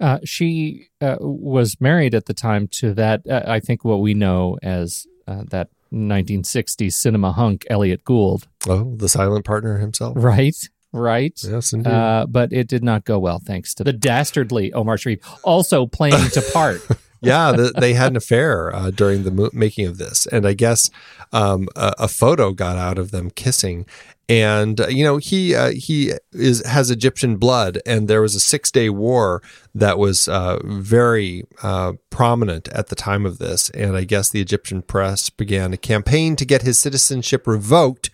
Uh, she uh, was married at the time to that, uh, I think, what we know as uh, that 1960s cinema hunk, Elliott Gould. Oh, the silent partner himself. Right, right. Yes, indeed. Uh, but it did not go well, thanks to the dastardly Omar Sharif also playing to part. yeah, the, they had an affair uh, during the mo- making of this, and I guess um, a, a photo got out of them kissing. And uh, you know he uh, he is has Egyptian blood, and there was a six day war that was uh, very uh, prominent at the time of this. And I guess the Egyptian press began a campaign to get his citizenship revoked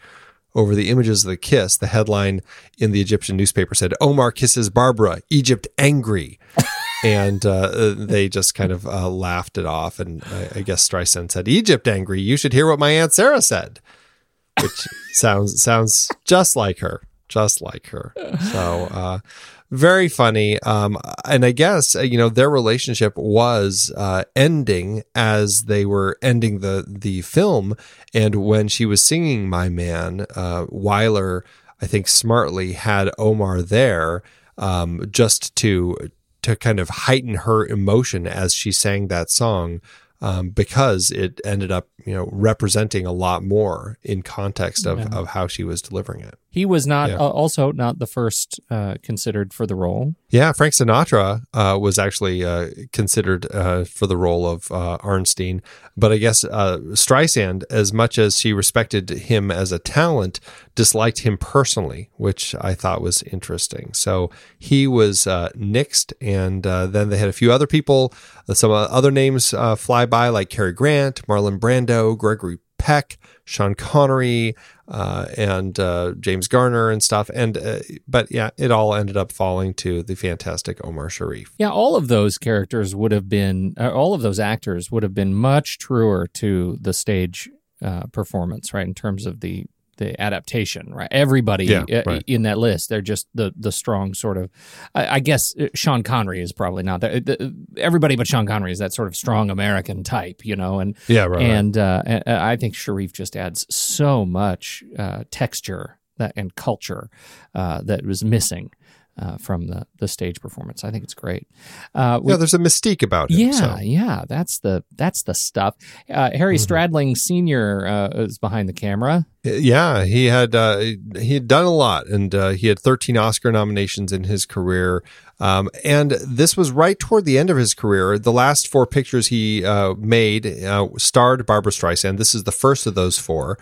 over the images of the kiss. The headline in the Egyptian newspaper said, "Omar kisses Barbara, Egypt angry." and uh, they just kind of uh, laughed it off. And I, I guess Streisand said, "Egypt angry. You should hear what my aunt Sarah said," which sounds sounds just like her, just like her. So uh, very funny. Um, and I guess uh, you know their relationship was uh, ending as they were ending the the film. And when she was singing "My Man," uh, Wyler, I think smartly had Omar there um, just to to kind of heighten her emotion as she sang that song um, because it ended up you know representing a lot more in context of, of how she was delivering it. He was not Yeah. uh, also not the first uh, considered for the role. Yeah, Frank Sinatra uh, was actually uh, considered uh, for the role of uh, Arnstein, but I guess uh, Streisand, as much as she respected him as a talent, disliked him personally, which I thought was interesting. So he was uh, nixed, and uh, then they had a few other people, some other names uh, fly by, like Cary Grant, Marlon Brando, Gregory Peck, Sean Connery, uh, and uh, James Garner and stuff. And uh, but yeah, it all ended up falling to the fantastic Omar Sharif. Yeah, all of those characters would have been, uh, all of those actors would have been much truer to the stage uh, performance, right? In terms of the the adaptation, right? Everybody Yeah, uh, right. in that list, they're just the the strong sort of. I, I guess uh, Sean Connery is probably not that. the- Everybody but Sean Connery is that sort of strong American type, you know, and Yeah, right, right. and uh, and I think Sharif just adds so much uh, texture that and culture uh, that was missing. Uh, from the, the stage performance, I think it's great. Uh, we- yeah, there's a mystique about him. yeah, so. yeah, that's the that's the stuff. Uh, Harry Mm-hmm. Stradling Senior uh, is behind the camera. Yeah, he had uh, he had done a lot, and uh, he had 13 Oscar nominations in his career. Um, and this was right toward the end of his career. The last four pictures he uh, made uh, starred Barbra Streisand. This is the first of those four.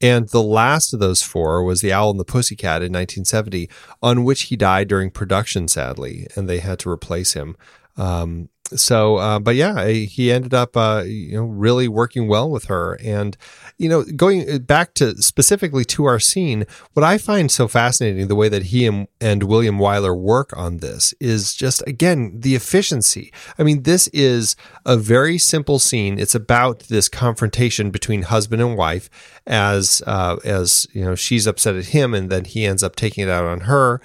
And the last of those four was The Owl and the Pussycat in 1970, on which he died during production, sadly, and they had to replace him. Um, so, uh, but yeah, he ended up, uh, you know, really working well with her. And, you know, going back to specifically to our scene, what I find so fascinating, the way that he and, and William Wyler work on this is just, again, the efficiency. I mean, this is a very simple scene. It's about this confrontation between husband and wife as, uh, as, you know, she's upset at him and then he ends up taking it out on her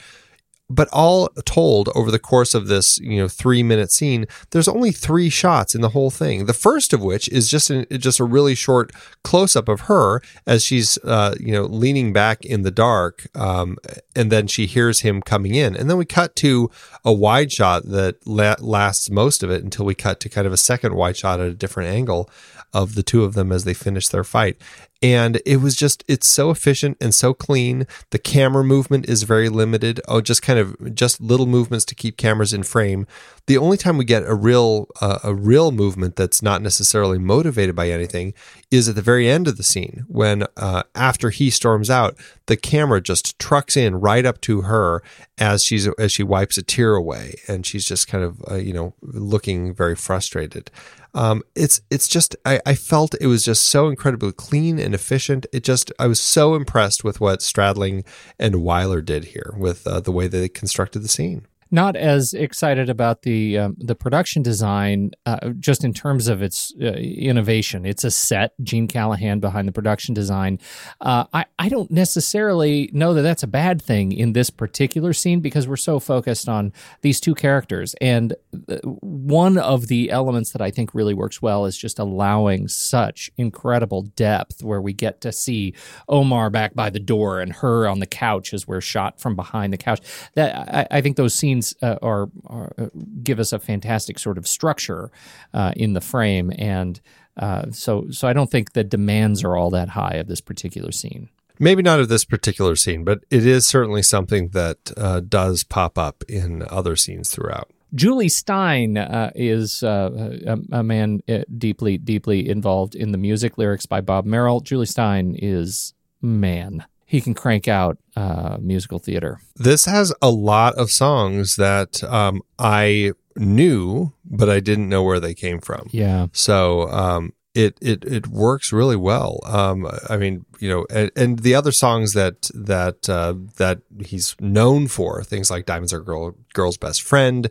but all told over the course of this you know three minute scene there's only three shots in the whole thing. The first of which is just an, just a really short close up of her as she's uh, you know leaning back in the dark um, and then she hears him coming in. And then we cut to a wide shot that la- lasts most of it until we cut to kind of a second wide shot at a different angle of the two of them as they finish their fight and it was just it's so efficient and so clean. The camera movement is very limited. Oh just kind of just little movements to keep cameras in frame. The only time we get a real uh, a real movement that's not necessarily motivated by anything is at the very end of the scene when uh, after he storms out the camera just trucks in right up to her as she's as she wipes a tear away. And she's just kind of uh, you know looking very frustrated um, it's it's just I, I felt it was just so incredibly clean and efficient. It just I was so impressed with what Stradling and Wyler did here with uh, the way they constructed the scene not as excited about the um, the production design, uh, just in terms of its uh, innovation. It's a set, Gene Callahan behind the production design. Uh, I I don't necessarily know that that's a bad thing in this particular scene because we're so focused on these two characters. And uh, one of the elements that I think really works well is just allowing such incredible depth, where we get to see Omar back by the door and her on the couch as we're shot from behind the couch. That I, I think those scenes scenes uh, are, are, uh, give us a fantastic sort of structure uh, in the frame, and uh, so so I don't think the demands are all that high of this particular scene. Maybe not of this particular scene, but it is certainly something that uh, does pop up in other scenes throughout. Jule Styne uh, is uh, a, a, man uh, deeply, deeply involved in the music lyrics by Bob Merrill. Jule Styne is man he can crank out uh, musical theater. This has a lot of songs that um, I knew, but I didn't know where they came from. Yeah. So um, it it it works really well. Um, I mean, you know, and, and the other songs that that uh, that he's known for, things like "Diamonds Are Girl Girl's Best Friend."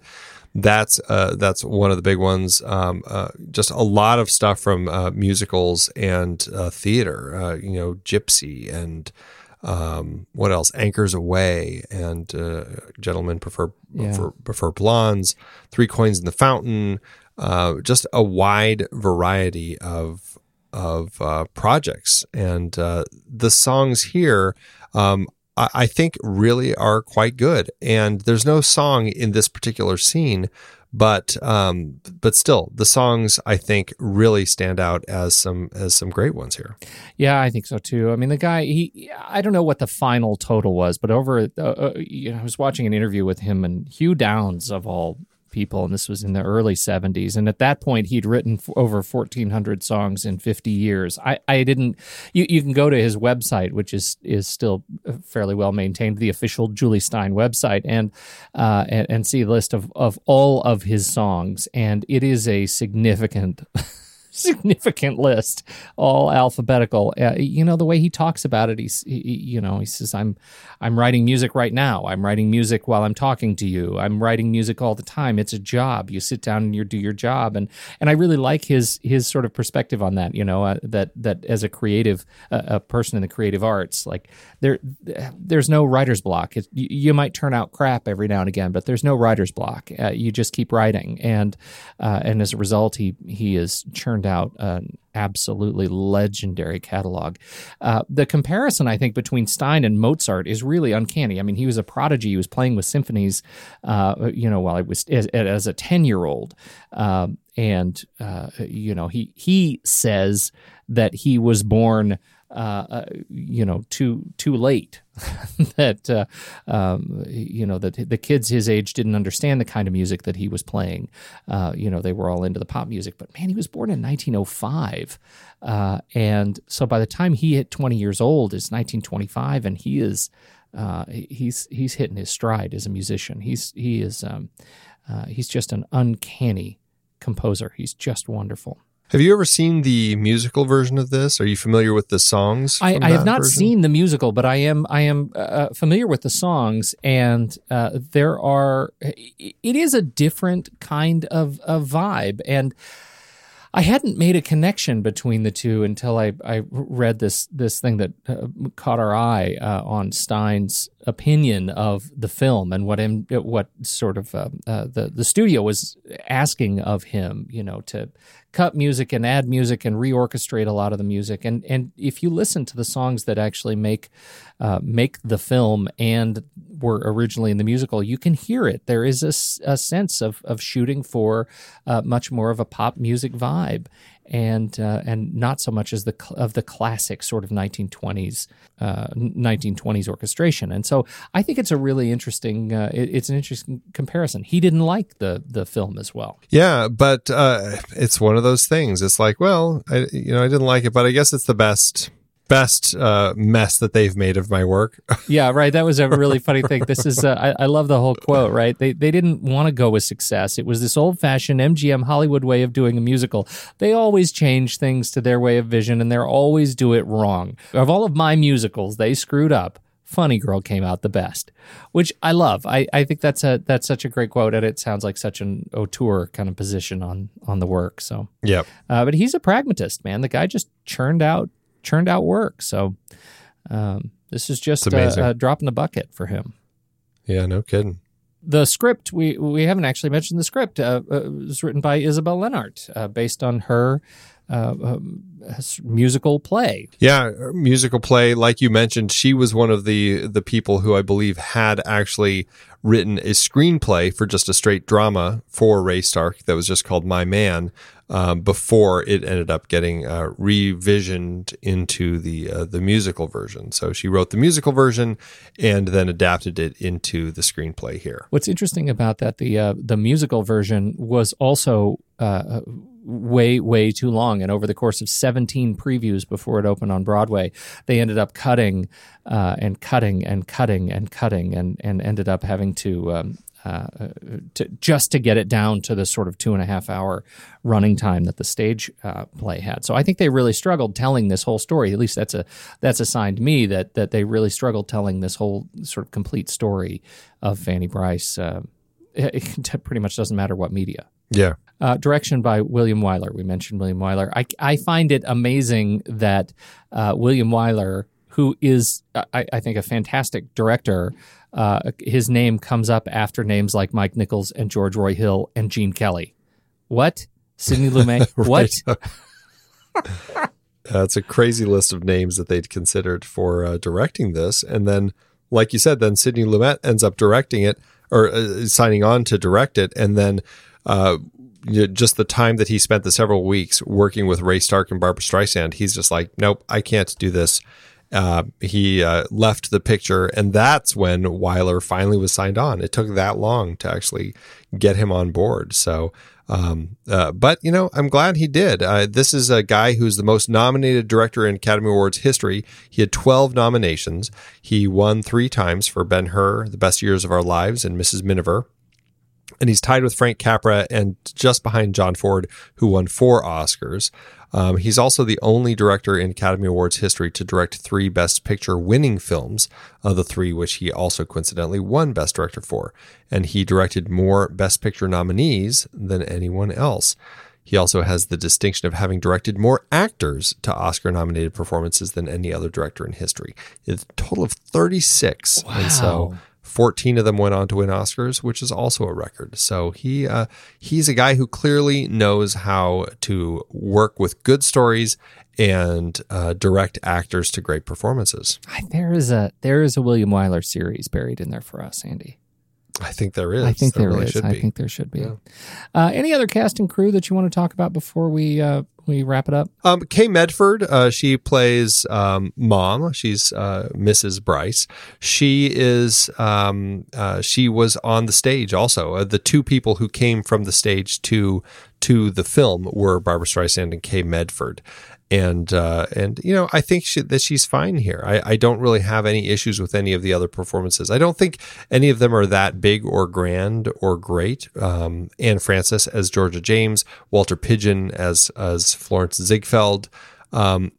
That's uh, that's one of the big ones. Um, uh, just a lot of stuff from uh, musicals and uh, theater. Uh, you know, Gypsy and um, what else? Anchors Aweigh and uh, Gentlemen Prefer yeah. prefer, prefer Blondes, Three Coins in the Fountain. Uh, just a wide variety of of uh, projects, and uh, the songs here. Um, I think really are quite good. And there's no song in this particular scene but um, but still, the songs I think really stand out as some as some great ones here. Yeah, I think so too. I mean, the guy he I don't know what the final total was, but over uh, uh, you know, I was watching an interview with him and Hugh Downs of all people, and this was in the early 70s. And at that point, he'd written over 1,400 songs in 50 years. I, I didn't, you, you can go to his website, which is is still fairly well maintained, the official Jule Styne website, and, uh, and, and see a list of, of all of his songs. And it is a significant. significant list, all alphabetical. Uh, you know the way he talks about it. He's, he, you know, he says, "I'm, I'm writing music right now. I'm writing music while I'm talking to you. I'm writing music all the time. It's a job. You sit down and you do your job." And and I really like his his sort of perspective on that. You know, uh, that that as a creative, uh, a person in the creative arts, like there, there's no writer's block. You, you, might turn out crap every now and again, but there's no writer's block. Uh, you just keep writing, and uh, and as a result, he he is churned turned out an absolutely legendary catalog. Uh, the comparison, I think, between Styne and Mozart is really uncanny. I mean, he was a prodigy. He was playing with symphonies, uh, you know, while he was as, as a ten year old, um, and uh, you know, he he says that he was born. Uh, uh, you know, too too late. that uh, um, you know that the kids his age didn't understand the kind of music that he was playing. Uh, you know, they were all into the pop music, but man, he was born in 1905, uh, and so by the time he hit 20 years old, it's 1925, and he is uh, he's he's hitting his stride as a musician. He's he is um, he's just an uncanny composer. He's just wonderful. Have you ever seen the musical version of this? Are you familiar with the songs? I, I have not version? seen the musical, but I am I am uh, familiar with the songs, and uh, there are. It is a different kind of, of vibe, and I hadn't made a connection between the two until I, I read this this thing that uh, caught our eye uh, on Styne's opinion of the film and what him what sort of uh, uh, the the studio was asking of him, you know, to cut music and add music and reorchestrate a lot of the music. And and if you listen to the songs that actually make uh, make the film and were originally in the musical, you can hear it. There is a, a sense of of shooting for uh, much more of a pop music vibe. And uh, and not so much as the of the classic sort of 1920s uh, 1920s orchestration. And so I think it's a really interesting uh, it, it's an interesting comparison. He didn't like the the film as well. Yeah, but uh, it's one of those things. It's like, well, I, you know, I didn't like it, but I guess it's the best best uh, mess that they've made of my work. Yeah, right. That was a really funny thing. This is uh, I, I love the whole quote. Right? They they didn't want to go with success. It was this old fashioned MGM Hollywood way of doing a musical. They always change things to their way of vision, and they always do it wrong. Of all of my musicals, they screwed up. Funny Girl came out the best, which I love. I, I think that's a that's such a great quote, and it sounds like such an auteur kind of position on on the work. So, yeah, uh, but he's a pragmatist, man. The guy just churned out churned out work. So, um, this is just a, a drop in the bucket for him. Yeah, no kidding. The script we we haven't actually mentioned the script. Uh, uh, it was written by Isobel Lennart, uh, based on her uh, um, musical play. Yeah, musical play. Like you mentioned, she was one of the the people who I believe had actually written a screenplay for just a straight drama for Ray Stark that was just called My Man. Um, before it ended up getting uh, revisioned into the uh, the musical version, so she wrote the musical version and then adapted it into the screenplay here. What's interesting about that the uh, the musical version was also uh, way way too long, and over the course of 17 previews before it opened on Broadway, they ended up cutting uh, and cutting and cutting and cutting, and and ended up having to. Um, uh, to, just to get it down to the sort of two and a half hour running time that the stage uh, play had. So I think they really struggled telling this whole story. At least that's a that's assigned me that that they really struggled telling this whole sort of complete story of Fanny Brice. Uh, it, it pretty much doesn't matter what media. Yeah, Uh, direction by William Wyler. We mentioned William Wyler. I, I find it amazing that uh, William Wyler, who is, I, I think, a fantastic director, uh, his name comes up after names like Mike Nichols and George Roy Hill and Gene Kelly. What? Sidney Lumet? What? That's a crazy list of names that they'd considered for uh, directing this. And then, like you said, then Sidney Lumet ends up directing it or uh, signing on to direct it. And then uh, you know, just the time that he spent the several weeks working with Ray Stark and Barbra Streisand, he's just like, nope, I can't do this. Uh, he uh, left the picture, and that's when Wyler finally was signed on. It took that long to actually get him on board. So, um, uh, but you know, I'm glad he did. Uh, this is a guy who's the most nominated director in Academy Awards history. He had 12 nominations. He won three times for Ben Hur, The Best Years of Our Lives, and Mrs. Miniver and he's tied with Frank Capra and just behind John Ford, who won four Oscars. Um, he's also the only director in Academy Awards history to direct three Best Picture winning films, uh, the three which he also coincidentally won Best Director for. And he directed more Best Picture nominees than anyone else. He also has the distinction of having directed more actors to Oscar nominated performances than any other director in history. It's a total of 36. And so Wow. 14 of them went on to win Oscars, which is also a record. So he uh, he's a guy who clearly knows how to work with good stories and uh, direct actors to great performances. There is a there is a William Wyler series buried in there for us, Andy. I think there is. I think there is. really should I be. think there should be. Yeah. Uh, any other cast and crew that you want to talk about before we uh, we wrap it up? Um, Kay Medford, uh, she plays um, mom. She's uh, Mrs. Brice. She is. Um, uh, she was on the stage also. Uh, the two people who came from the stage to to the film were Barbra Streisand and Kay Medford. And uh, and you know I think she, that she's fine here. I, I don't really have any issues with any of the other performances. I don't think any of them are that big or grand or great. Um, Anne Francis as Georgia James, Walter Pidgeon as as Florence Ziegfeld. Um,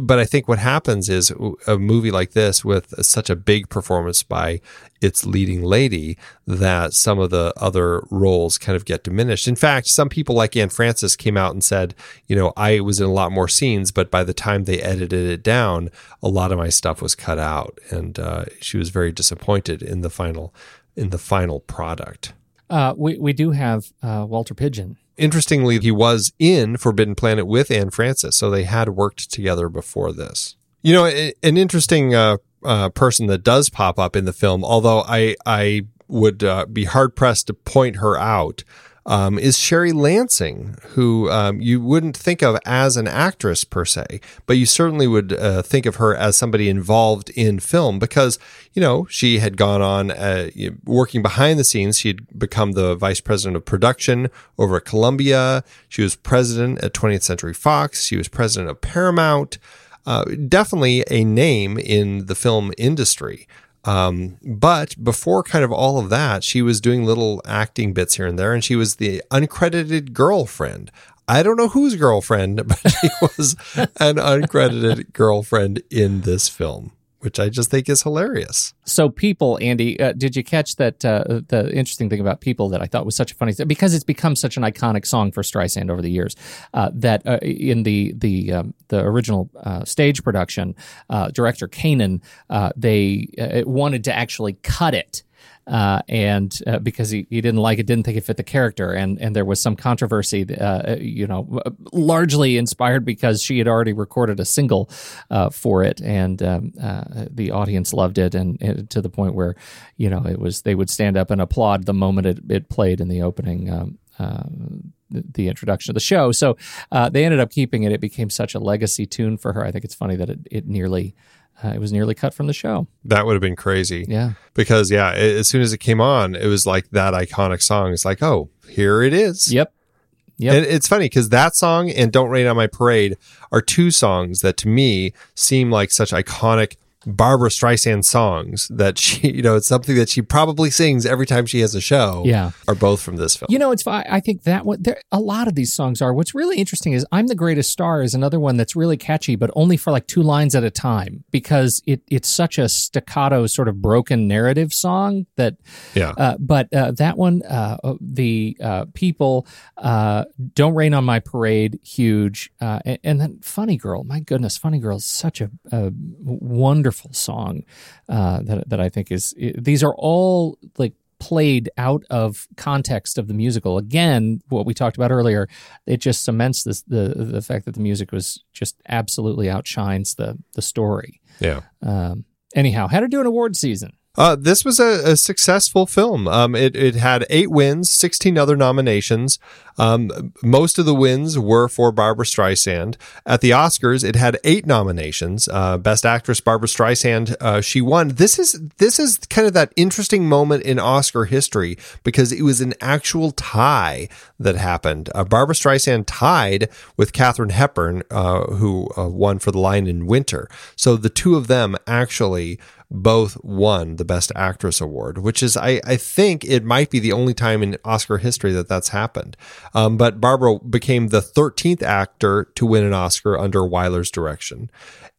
But I think what happens is a movie like this with such a big performance by its leading lady that some of the other roles kind of get diminished. In fact, some people like Anne Francis came out and said, you know, I was in a lot more scenes, but by the time they edited it down, a lot of my stuff was cut out, and uh, she was very disappointed in the final in the final product. Uh, we we do have uh, Walter Pidgeon. Interestingly, he was in Forbidden Planet with Anne Francis, so they had worked together before this. You know, an interesting uh, uh, person that does pop up in the film, although I I would uh, be hard pressed to point her out. Um, is Sherry Lansing, who um, you wouldn't think of as an actress per se, but you certainly would uh, think of her as somebody involved in film because, you know, she had gone on uh, working behind the scenes. She had become the vice president of production over at Columbia. She was president at 20th Century Fox. She was president of Paramount. Uh, definitely a name in the film industry. Um, but before kind of all of that, she was doing little acting bits here and there, and she was the uncredited girlfriend. I don't know whose girlfriend, but she was an uncredited girlfriend in this film, which I just think is hilarious. So, people, Andy, uh, did you catch that? Uh, the interesting thing about people that I thought was such a funny thing because it's become such an iconic song for Streisand over the years. Uh, that uh, in the the um, the original uh, stage production, uh, director Kanin they wanted to actually cut it uh, and uh, because he, he didn't like it, didn't think it fit the character, and and there was some controversy, uh, you know, largely inspired because she had already recorded a single uh, for it, and um, uh, the audience loved it, and, and, to the point where, you know, it was they would stand up and applaud the moment it, it played in the opening. Um, uh, the introduction of the show. So uh, they ended up keeping it. It became such a legacy tune for her. I think it's funny that it, it nearly uh, it was nearly cut from the show. That would have been crazy. Yeah. Because, yeah, it, as soon as it came on, it was like that iconic song. It's like, oh, here it is. Yep. Yep. And it's funny because that song and Don't Rain on My Parade are two songs that to me seem like such iconic Barbra Streisand songs that she, you know, it's something that she probably sings every time she has a show. Yeah. Are both from this film. You know, it's I think that what there a lot of these songs are. What's really interesting is I'm the greatest star is another one that's really catchy, but only for like two lines at a time because it it's such a staccato sort of broken narrative song that. Yeah. Uh, but uh, that one, uh, uh the uh, people uh, don't rain on my parade, huge, and, and, then Funny Girl. My goodness, Funny Girl is such a, a wonderful wonderful song uh, that that I think is. These are all like played out of context of the musical. Again, what we talked about earlier, it just cements this the the fact that the music was just absolutely outshines the the story. Yeah. Um, anyhow, how to do an award season? Uh, this was a, a successful film. Um, it, it had eight wins, 16 other nominations. Um, most of the wins were for Barbra Streisand. At the Oscars, it had eight nominations. Uh, Best Actress Barbra Streisand, uh, she won. This is this is kind of that interesting moment in Oscar history because it was an actual tie that happened. Uh, Barbra Streisand tied with Katharine Hepburn, uh, who uh, won for The Lion in Winter. So the two of them actually both won the Best Actress award, which is, I, I think, it might be the only time in Oscar history that that's happened. Um, but Barbra became the 13th actor to win an Oscar under Wyler's direction.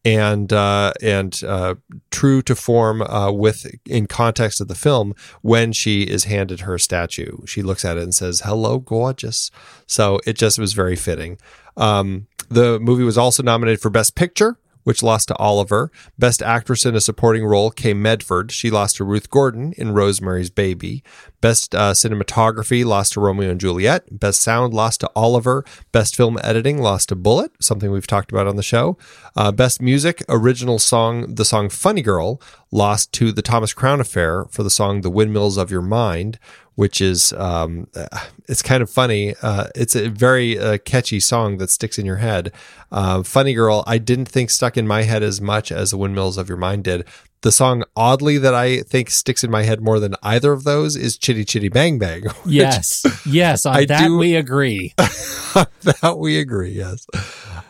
And uh, and uh, true to form uh, with in context of the film, when she is handed her statue, she looks at it and says, "Hello, gorgeous." So it just was very fitting. Um, the movie was also nominated for Best Picture, which lost to Oliver. Best Actress in a Supporting Role, Kay Medford. She lost to Ruth Gordon in Rosemary's Baby. Best uh, Cinematography lost to Romeo and Juliet. Best Sound lost to Oliver. Best Film Editing lost to Bullitt, something we've talked about on the show. Uh, Best Music, Original Song, the song Funny Girl lost to the Thomas Crown Affair for the song The Windmills of Your Mind, which is um, it's kind of funny. Uh, it's a very uh, catchy song that sticks in your head. Uh, funny Girl, I didn't think stuck in my head as much as The Windmills of Your Mind did. The song, oddly, that I think sticks in my head more than either of those is Chitty Chitty Bang Bang. Yes, yes, on I that do, we agree. that we agree, yes.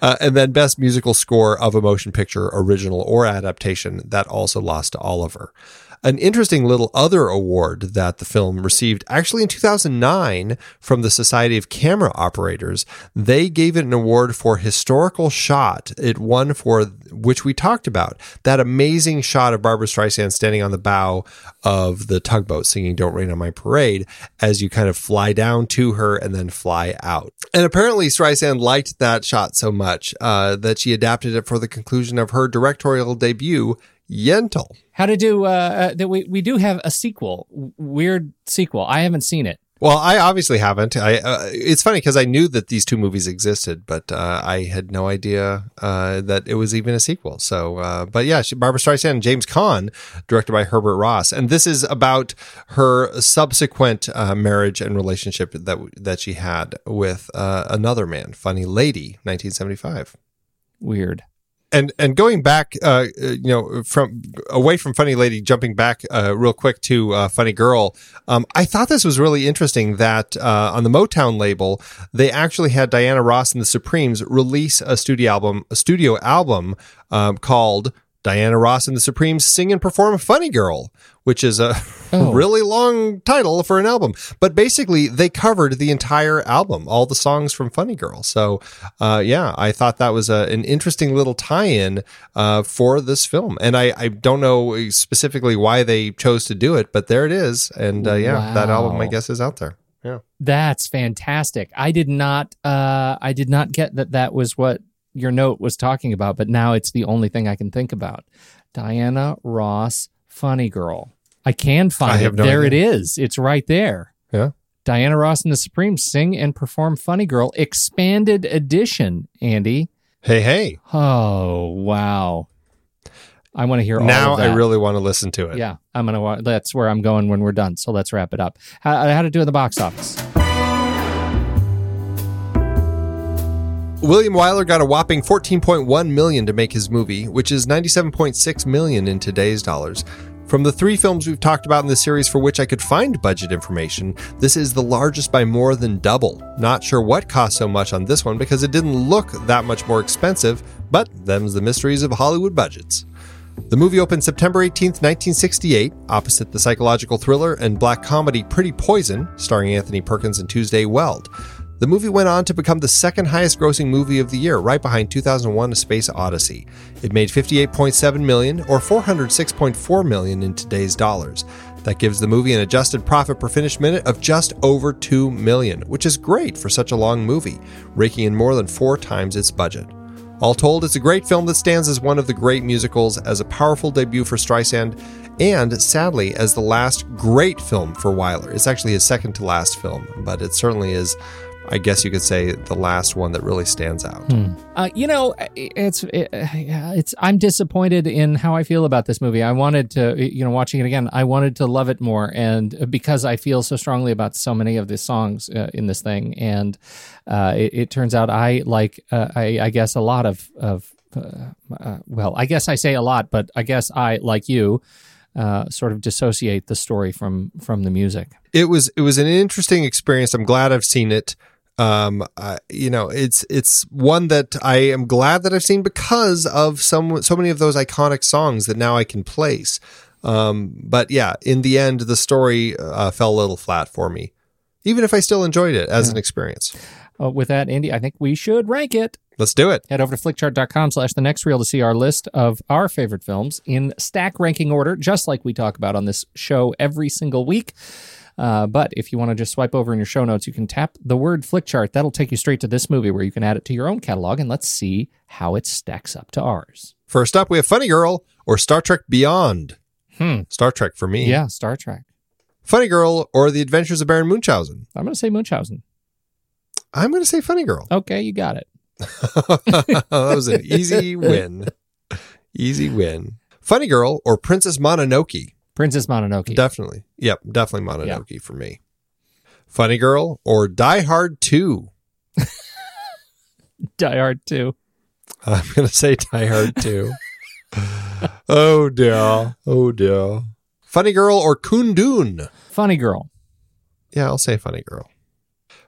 Uh, and then Best Musical Score of a Motion Picture, Original or Adaptation, that also lost to Oliver an interesting little other award that the film received actually in 2009 from the Society of Camera Operators. They gave it an award for historical shot. It won for which we talked about that amazing shot of Barbra Streisand standing on the bow of the tugboat singing Don't Rain on My Parade as you kind of fly down to her and then fly out. And apparently Streisand liked that shot so much uh, that she adapted it for the conclusion of her directorial debut Yentl. How to do uh, uh, that? We we do have a sequel, weird sequel. I haven't seen it. Well, I obviously haven't. I uh, it's funny because I knew that these two movies existed, but uh, I had no idea uh, that it was even a sequel. So, uh, but yeah, she, Barbra Streisand and James Caan, directed by Herbert Ross, and this is about her subsequent uh, marriage and relationship that that she had with uh, another man, Funny Lady, 1975 Weird. And and going back, uh, uh, you know, from away from Funny Lady, jumping back uh, real quick to uh, Funny Girl. Um, I thought this was really interesting that uh, on the Motown label, they actually had Diana Ross and the Supremes release a studio album, a studio album um, called Diana Ross and the Supremes Sing and Perform Funny Girl, which is a Oh. really long title for an album. But basically, they covered the entire album, all the songs from Funny Girl. So, uh, yeah, I thought that was a, an interesting little tie-in uh, for this film. And I, I don't know specifically why they chose to do it, but there it is. And uh, yeah, that album, I guess, is out there. Yeah. That's fantastic. I did not uh I did not get that that was what your note was talking about, but now it's the only thing I can think about. Diana Ross Funny Girl. I can find I it. no there idea. it is. It's right there. Yeah. Diana Ross and the Supremes sing and perform Funny Girl expanded edition, Andy. Hey, hey. Oh, wow. I want to hear all Now I really want to listen to it. Yeah, I'm gonna. That's where I'm going when we're done. So let's wrap it up. How, how to do in the box office? William Wyler got a whopping 14.1 million to make his movie, which is 97.6 million in today's dollars. From the three films we've talked about in this series for which I could find budget information, this is the largest by more than double. Not sure what cost so much on this one because it didn't look that much more expensive, but them's the mysteries of Hollywood budgets. The movie opened September 18th, 1968, opposite the psychological thriller and black comedy Pretty Poison, starring Anthony Perkins and Tuesday Weld. The movie went on to become the second highest grossing movie of the year, right behind 2001 A Space Odyssey. It made 58.7 million or 406.4 million in today's dollars. That gives the movie an adjusted profit per finished minute of just over 2 million, which is great for such a long movie, raking in more than 4 times its budget. All told, it's a great film that stands as one of the great musicals, as a powerful debut for Streisand, and sadly, as the last great film for Wyler. It's actually his second to last film, but it certainly is, I guess you could say, the last one that really stands out. Uh, you know, it's it, it's. I'm disappointed in how I feel about this movie. I wanted to, you know, watching it again, I wanted to love it more, and because I feel so strongly about so many of the songs uh, in this thing, and uh, it, it turns out I like, uh, I, I guess, a lot of of. Uh, uh, well, I guess I say a lot, but I guess I, like you, uh, sort of dissociate the story from from the music. it was it was an interesting experience. I'm glad I've seen it. Um, uh, you know, it's it's one that I am glad that I've seen because of some so many of those iconic songs that now I can place. Um, but yeah, in the end, the story uh, fell a little flat for me, even if I still enjoyed it as an experience. Uh, with that, Andy, I think we should rank it. Let's do it. Head over to flickchart.com slash the next reel to see our list of our favorite films in stack ranking order, just like we talk about on this show every single week. Uh, but if you want to just swipe over in your show notes, you can tap the word flick chart. That'll take you straight to this movie where you can add it to your own catalog and let's see how it stacks up to ours. First up, we have Funny Girl or Star Trek Beyond. Hmm. Star Trek for me. Yeah, Star Trek. Funny Girl or The Adventures of Baron Munchausen. I'm going to say Munchausen. I'm going to say Funny Girl. Okay, you got it. that was an easy win. Easy win. Funny Girl or Princess Mononoke. Princess Mononoke. Definitely. Yep, definitely Mononoke for me. Funny Girl or Die Hard 2. Die Hard 2. I'm going to say Die Hard 2. oh dear. Oh dear. Funny Girl or Kundun. Funny Girl. Yeah, I'll say Funny Girl.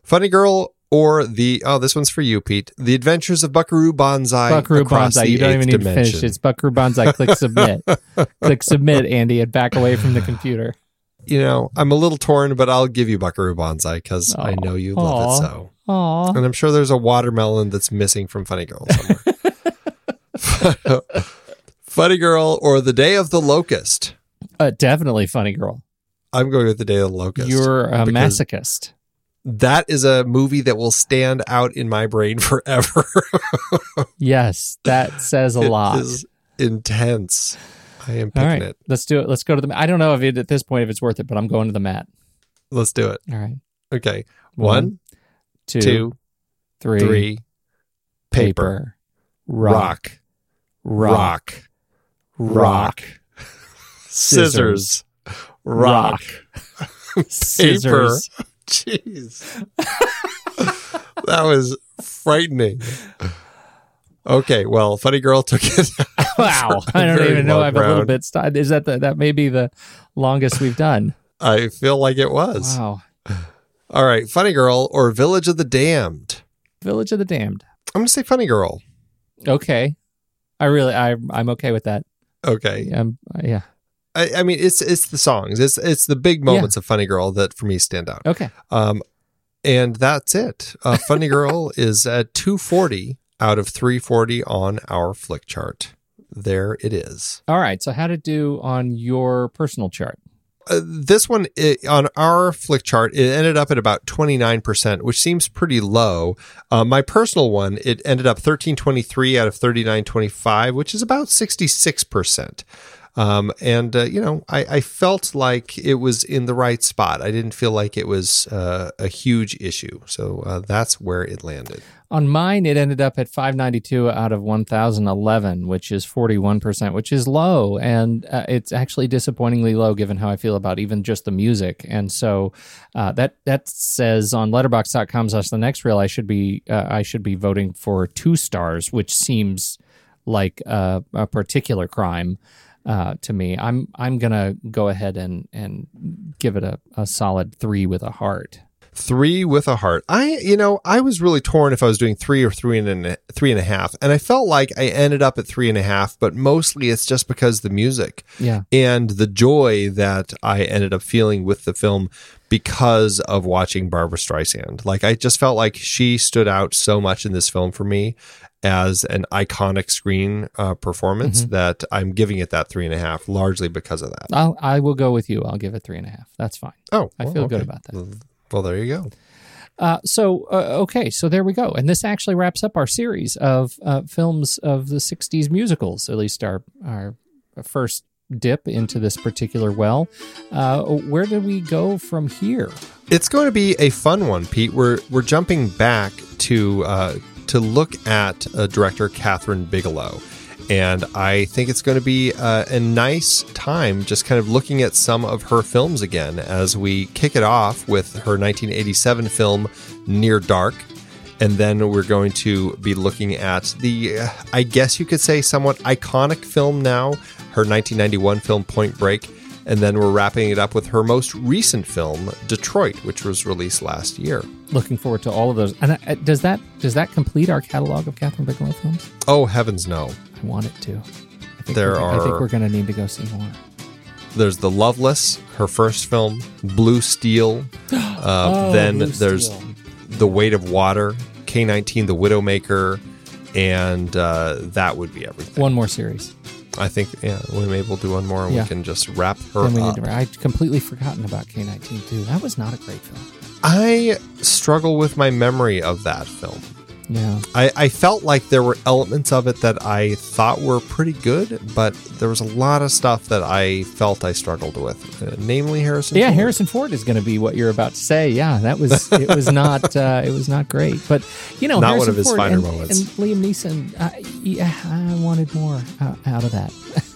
Funny Girl or the oh, this one's for you, Pete. The Adventures of Buckaroo Banzai. Buckaroo Banzai. You don't even need to finish. It's Buckaroo Banzai. Click submit. Click submit, Andy, and back away from the computer. You know, I'm a little torn, but I'll give you Buckaroo Banzai because I know you love Aw. it so. Aw. And I'm sure there's a watermelon that's missing from Funny Girl somewhere. Funny Girl or The Day of the Locust. Uh, definitely Funny Girl. I'm going with The Day of the Locust. You're a masochist. That is a movie that will stand out in my brain forever. Yes, that says a It lot. is intense. I am All picking right, it. let's do it. Let's go to the. I don't know if it, at this point if it's worth it, but I'm going to the mat. Let's do it. All right. Okay. One, two, two, three, three. Paper. rock, Rock. rock, Scissors. Rock. scissors. Jeez. that was frightening. Okay, well, Funny Girl took it. Wow, I don't even know. I'm a little bit. St- is that the, that may be the longest we've done? I feel like it was. Wow, All right, Funny Girl or Village of the Damned. Village of the Damned. I'm going to say Funny Girl. Okay, I really, I, I'm okay with that. Okay. Um, yeah. I, I mean, it's it's the songs. It's it's the big moments of Funny Girl that for me stand out. Okay. Um, and that's it. Uh, Funny Girl is at 240 out of 340 on our flick chart. There it is. All right. So how to do on your personal chart? Uh, this one it, on our flick chart, it ended up at about 29%, which seems pretty low. Uh, my personal one, it ended up 1323 out of 3925, which is about 66%. Um, and, uh, you know, I, I felt like it was in the right spot. I didn't feel like it was uh, a huge issue. So uh, that's where it landed. On mine, it ended up at 592 out of 1,011, which is 41%, which is low. And uh, it's actually disappointingly low given how I feel about even just the music. And so uh, that that says on letterboxd.com slash the next reel, I should be uh, I should be voting for two stars, which seems like a, a particular crime. Uh, to me, I'm I'm gonna go ahead and and give it a, a solid three with a heart. Three with a heart. I, you know, I was really torn if I was doing three or three and a, three and a half, and I felt like I ended up at three and a half. But mostly, it's just because the music Yeah. and the joy that I ended up feeling with the film because of watching Barbra Streisand. Like I just felt like she stood out so much in this film for me as an iconic screen uh, performance that I'm giving it that three and a half, largely because of that. I'll, I will go with you. I'll give it three and a half. That's fine. Oh, I well, feel good about that. Well, there you go. Uh, so, uh, okay, so there we go. And this actually wraps up our series of uh, films of the 60s musicals, at least our, our first dip into this particular well. Uh, where do we go from here? It's going to be a fun one, Pete. We're we're jumping back to uh, to look at uh, director Kathryn Bigelow, and I think it's going to be uh, a nice time just kind of looking at some of her films again as we kick it off with her 1987 film Near Dark. And then we're going to be looking at the, uh, I guess you could say, somewhat iconic film now, her 1991 film Point Break. And then we're wrapping it up with her most recent film, Detroit, which was released last year. Looking forward to all of those. And uh, does that does that complete our catalog of Kathryn Bigelow films? Oh, heavens no. I want it to. I think There we're, I think we're going to need to go see more. There's The Loveless, her first film, Blue Steel. Uh, Oh, then Blue there's Steel. The Weight of Water, K19, The Widowmaker, and uh, that would be everything. One more series. I think, yeah, we we'll do one more and Yeah. we can just wrap her Then we up. need to. I'd completely forgotten about K19 too. That was not a great film. I struggle with my memory of that film. Yeah. I, I felt like there were elements of it that I thought were pretty good, but there was a lot of stuff that I felt I struggled with, uh, namely Harrison. Yeah, Ford. Harrison Ford is going to be what you're about to say. Yeah, that was it was not uh, it was not great, but you know, Not one of his Ford finer and, moments. And Liam Neeson, yeah, I wanted more uh, out of that.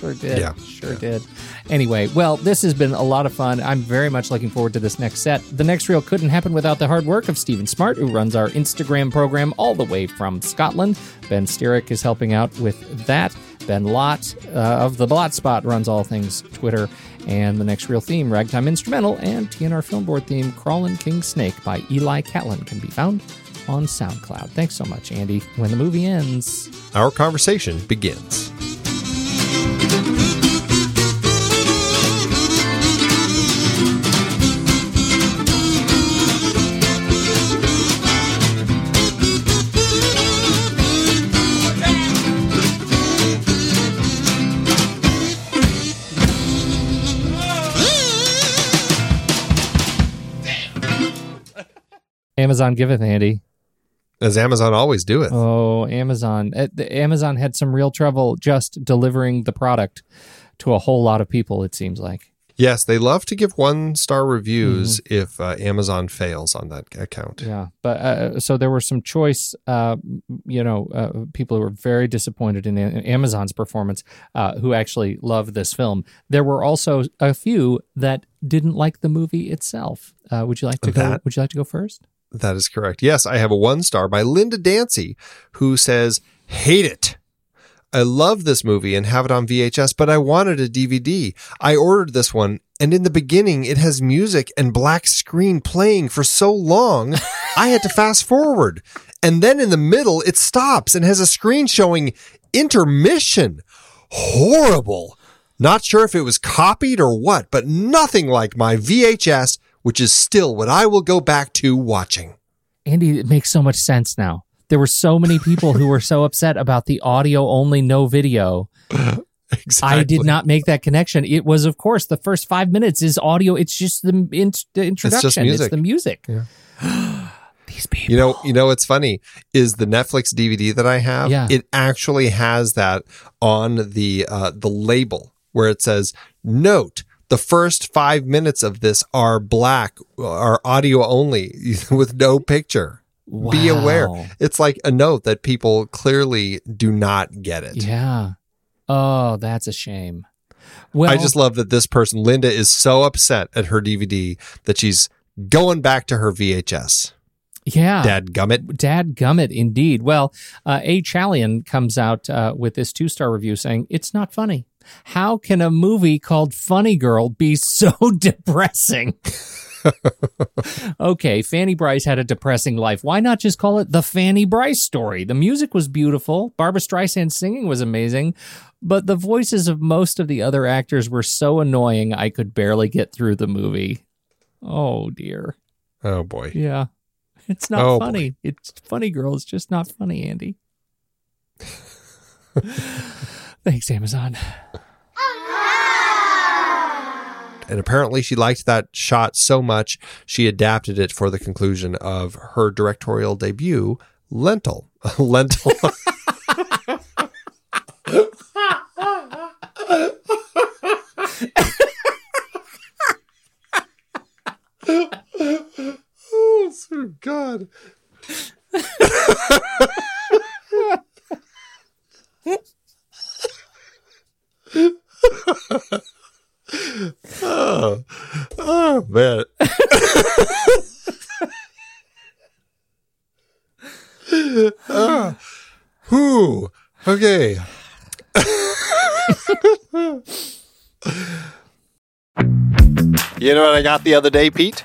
sure did. Yeah, sure did. Anyway, well, this has been a lot of fun. I'm very much looking forward to this next set. The next reel couldn't happen without the hard work of Stephen Smart, who runs our Instagram program all the way from Scotland. Ben Steerick is helping out with that. Ben Lott uh, of the Blot Spot runs all things Twitter. And the next real theme, Ragtime Instrumental, and TNR Film Board theme, Crawlin' King Snake by Eli Catlin, can be found on SoundCloud. Thanks so much, Andy. When the movie ends, Our conversation begins. Amazon giveth, Andy. As Amazon always do it. Oh, Amazon. Uh, Amazon had some real trouble just delivering the product to a whole lot of people, it seems like. Yes, they love to give one star reviews if uh, Amazon fails on that account. Yeah, but uh, so there were some choice, uh, you know, uh, people who were very disappointed in, in Amazon's performance, uh, who actually loved this film. There were also a few that didn't like the movie itself. Uh, would you like to go? Would you like to go first? That is correct. Yes, I have a one star by Linda Dancy who says, Hate it. I love this movie and have it on VHS, but I wanted a DVD. I ordered this one, and in the beginning, it has music and black screen playing for so long, I had to fast forward. And then in the middle, it stops and has a screen showing intermission. Horrible. Not sure if it was copied or what, but nothing like my VHS, which is still what I will go back to watching. Andy, it makes so much sense now. There were so many people who were so upset about the audio only, no video. I did not make that connection. It was, of course, the first five minutes is audio. It's just the, in- the introduction. music. the music. Yeah. These people. You know, you know what's funny is the Netflix DVD that I have. Yeah. It actually has that on the uh, the label where it says, "Note: the first five minutes of this are black, are audio only with no picture. Be aware." It's like a note that people clearly do not get it. Yeah. Oh, that's a shame. Well, I just love that this person, Linda, is so upset at her DVD that she's going back to her VHS. Yeah. Dad gummit. Dad gummit, indeed. Well, uh, A. Chalian comes out uh, with this two star review saying, It's not funny. How can a movie called Funny Girl be so depressing? okay, Fanny Brice had a depressing life. Why not just call it the Fanny Brice story? The music was beautiful. Barbra Streisand's singing was amazing, but the voices of most of the other actors were so annoying I could barely get through the movie. Oh, dear. Oh boy. Yeah. It's not Oh, boy. funny. It's funny, girl. It's just not funny, Andy. Thanks, Amazon. And apparently she liked that shot so much she adapted it for the conclusion of her directorial debut, Lentil. Lentil. oh, sweet God. Oh, oh man. Ah. Whew. Okay. you know what I got the other day, Pete?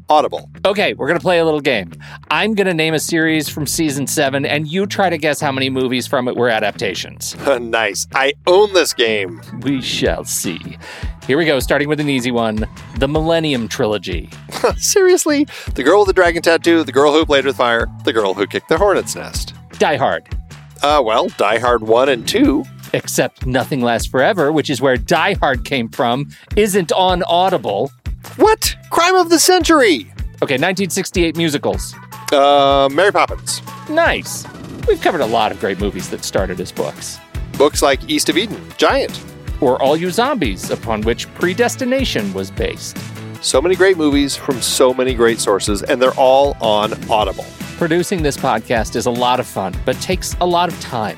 audible. Okay, we're gonna play a little game. I'm gonna name a series from season seven, and you try to guess how many movies from it were adaptations. nice. I own this game. We shall see. Here we go, starting with an easy one The Millennium Trilogy. Seriously? The girl with the dragon tattoo, the girl who played with fire, the girl who kicked the hornet's nest. Die Hard. Uh, well, Die Hard 1 and 2. Except Nothing Lasts Forever, which is where Die Hard came from, isn't on Audible. What? Crime of the Century! Okay, 1968 musicals. Uh, Mary Poppins. Nice. We've covered a lot of great movies that started as books. Books like East of Eden, Giant. Or All You Zombies, upon which Predestination was based. So many great movies from so many great sources, and they're all on Audible. Producing this podcast is a lot of fun, but takes a lot of time.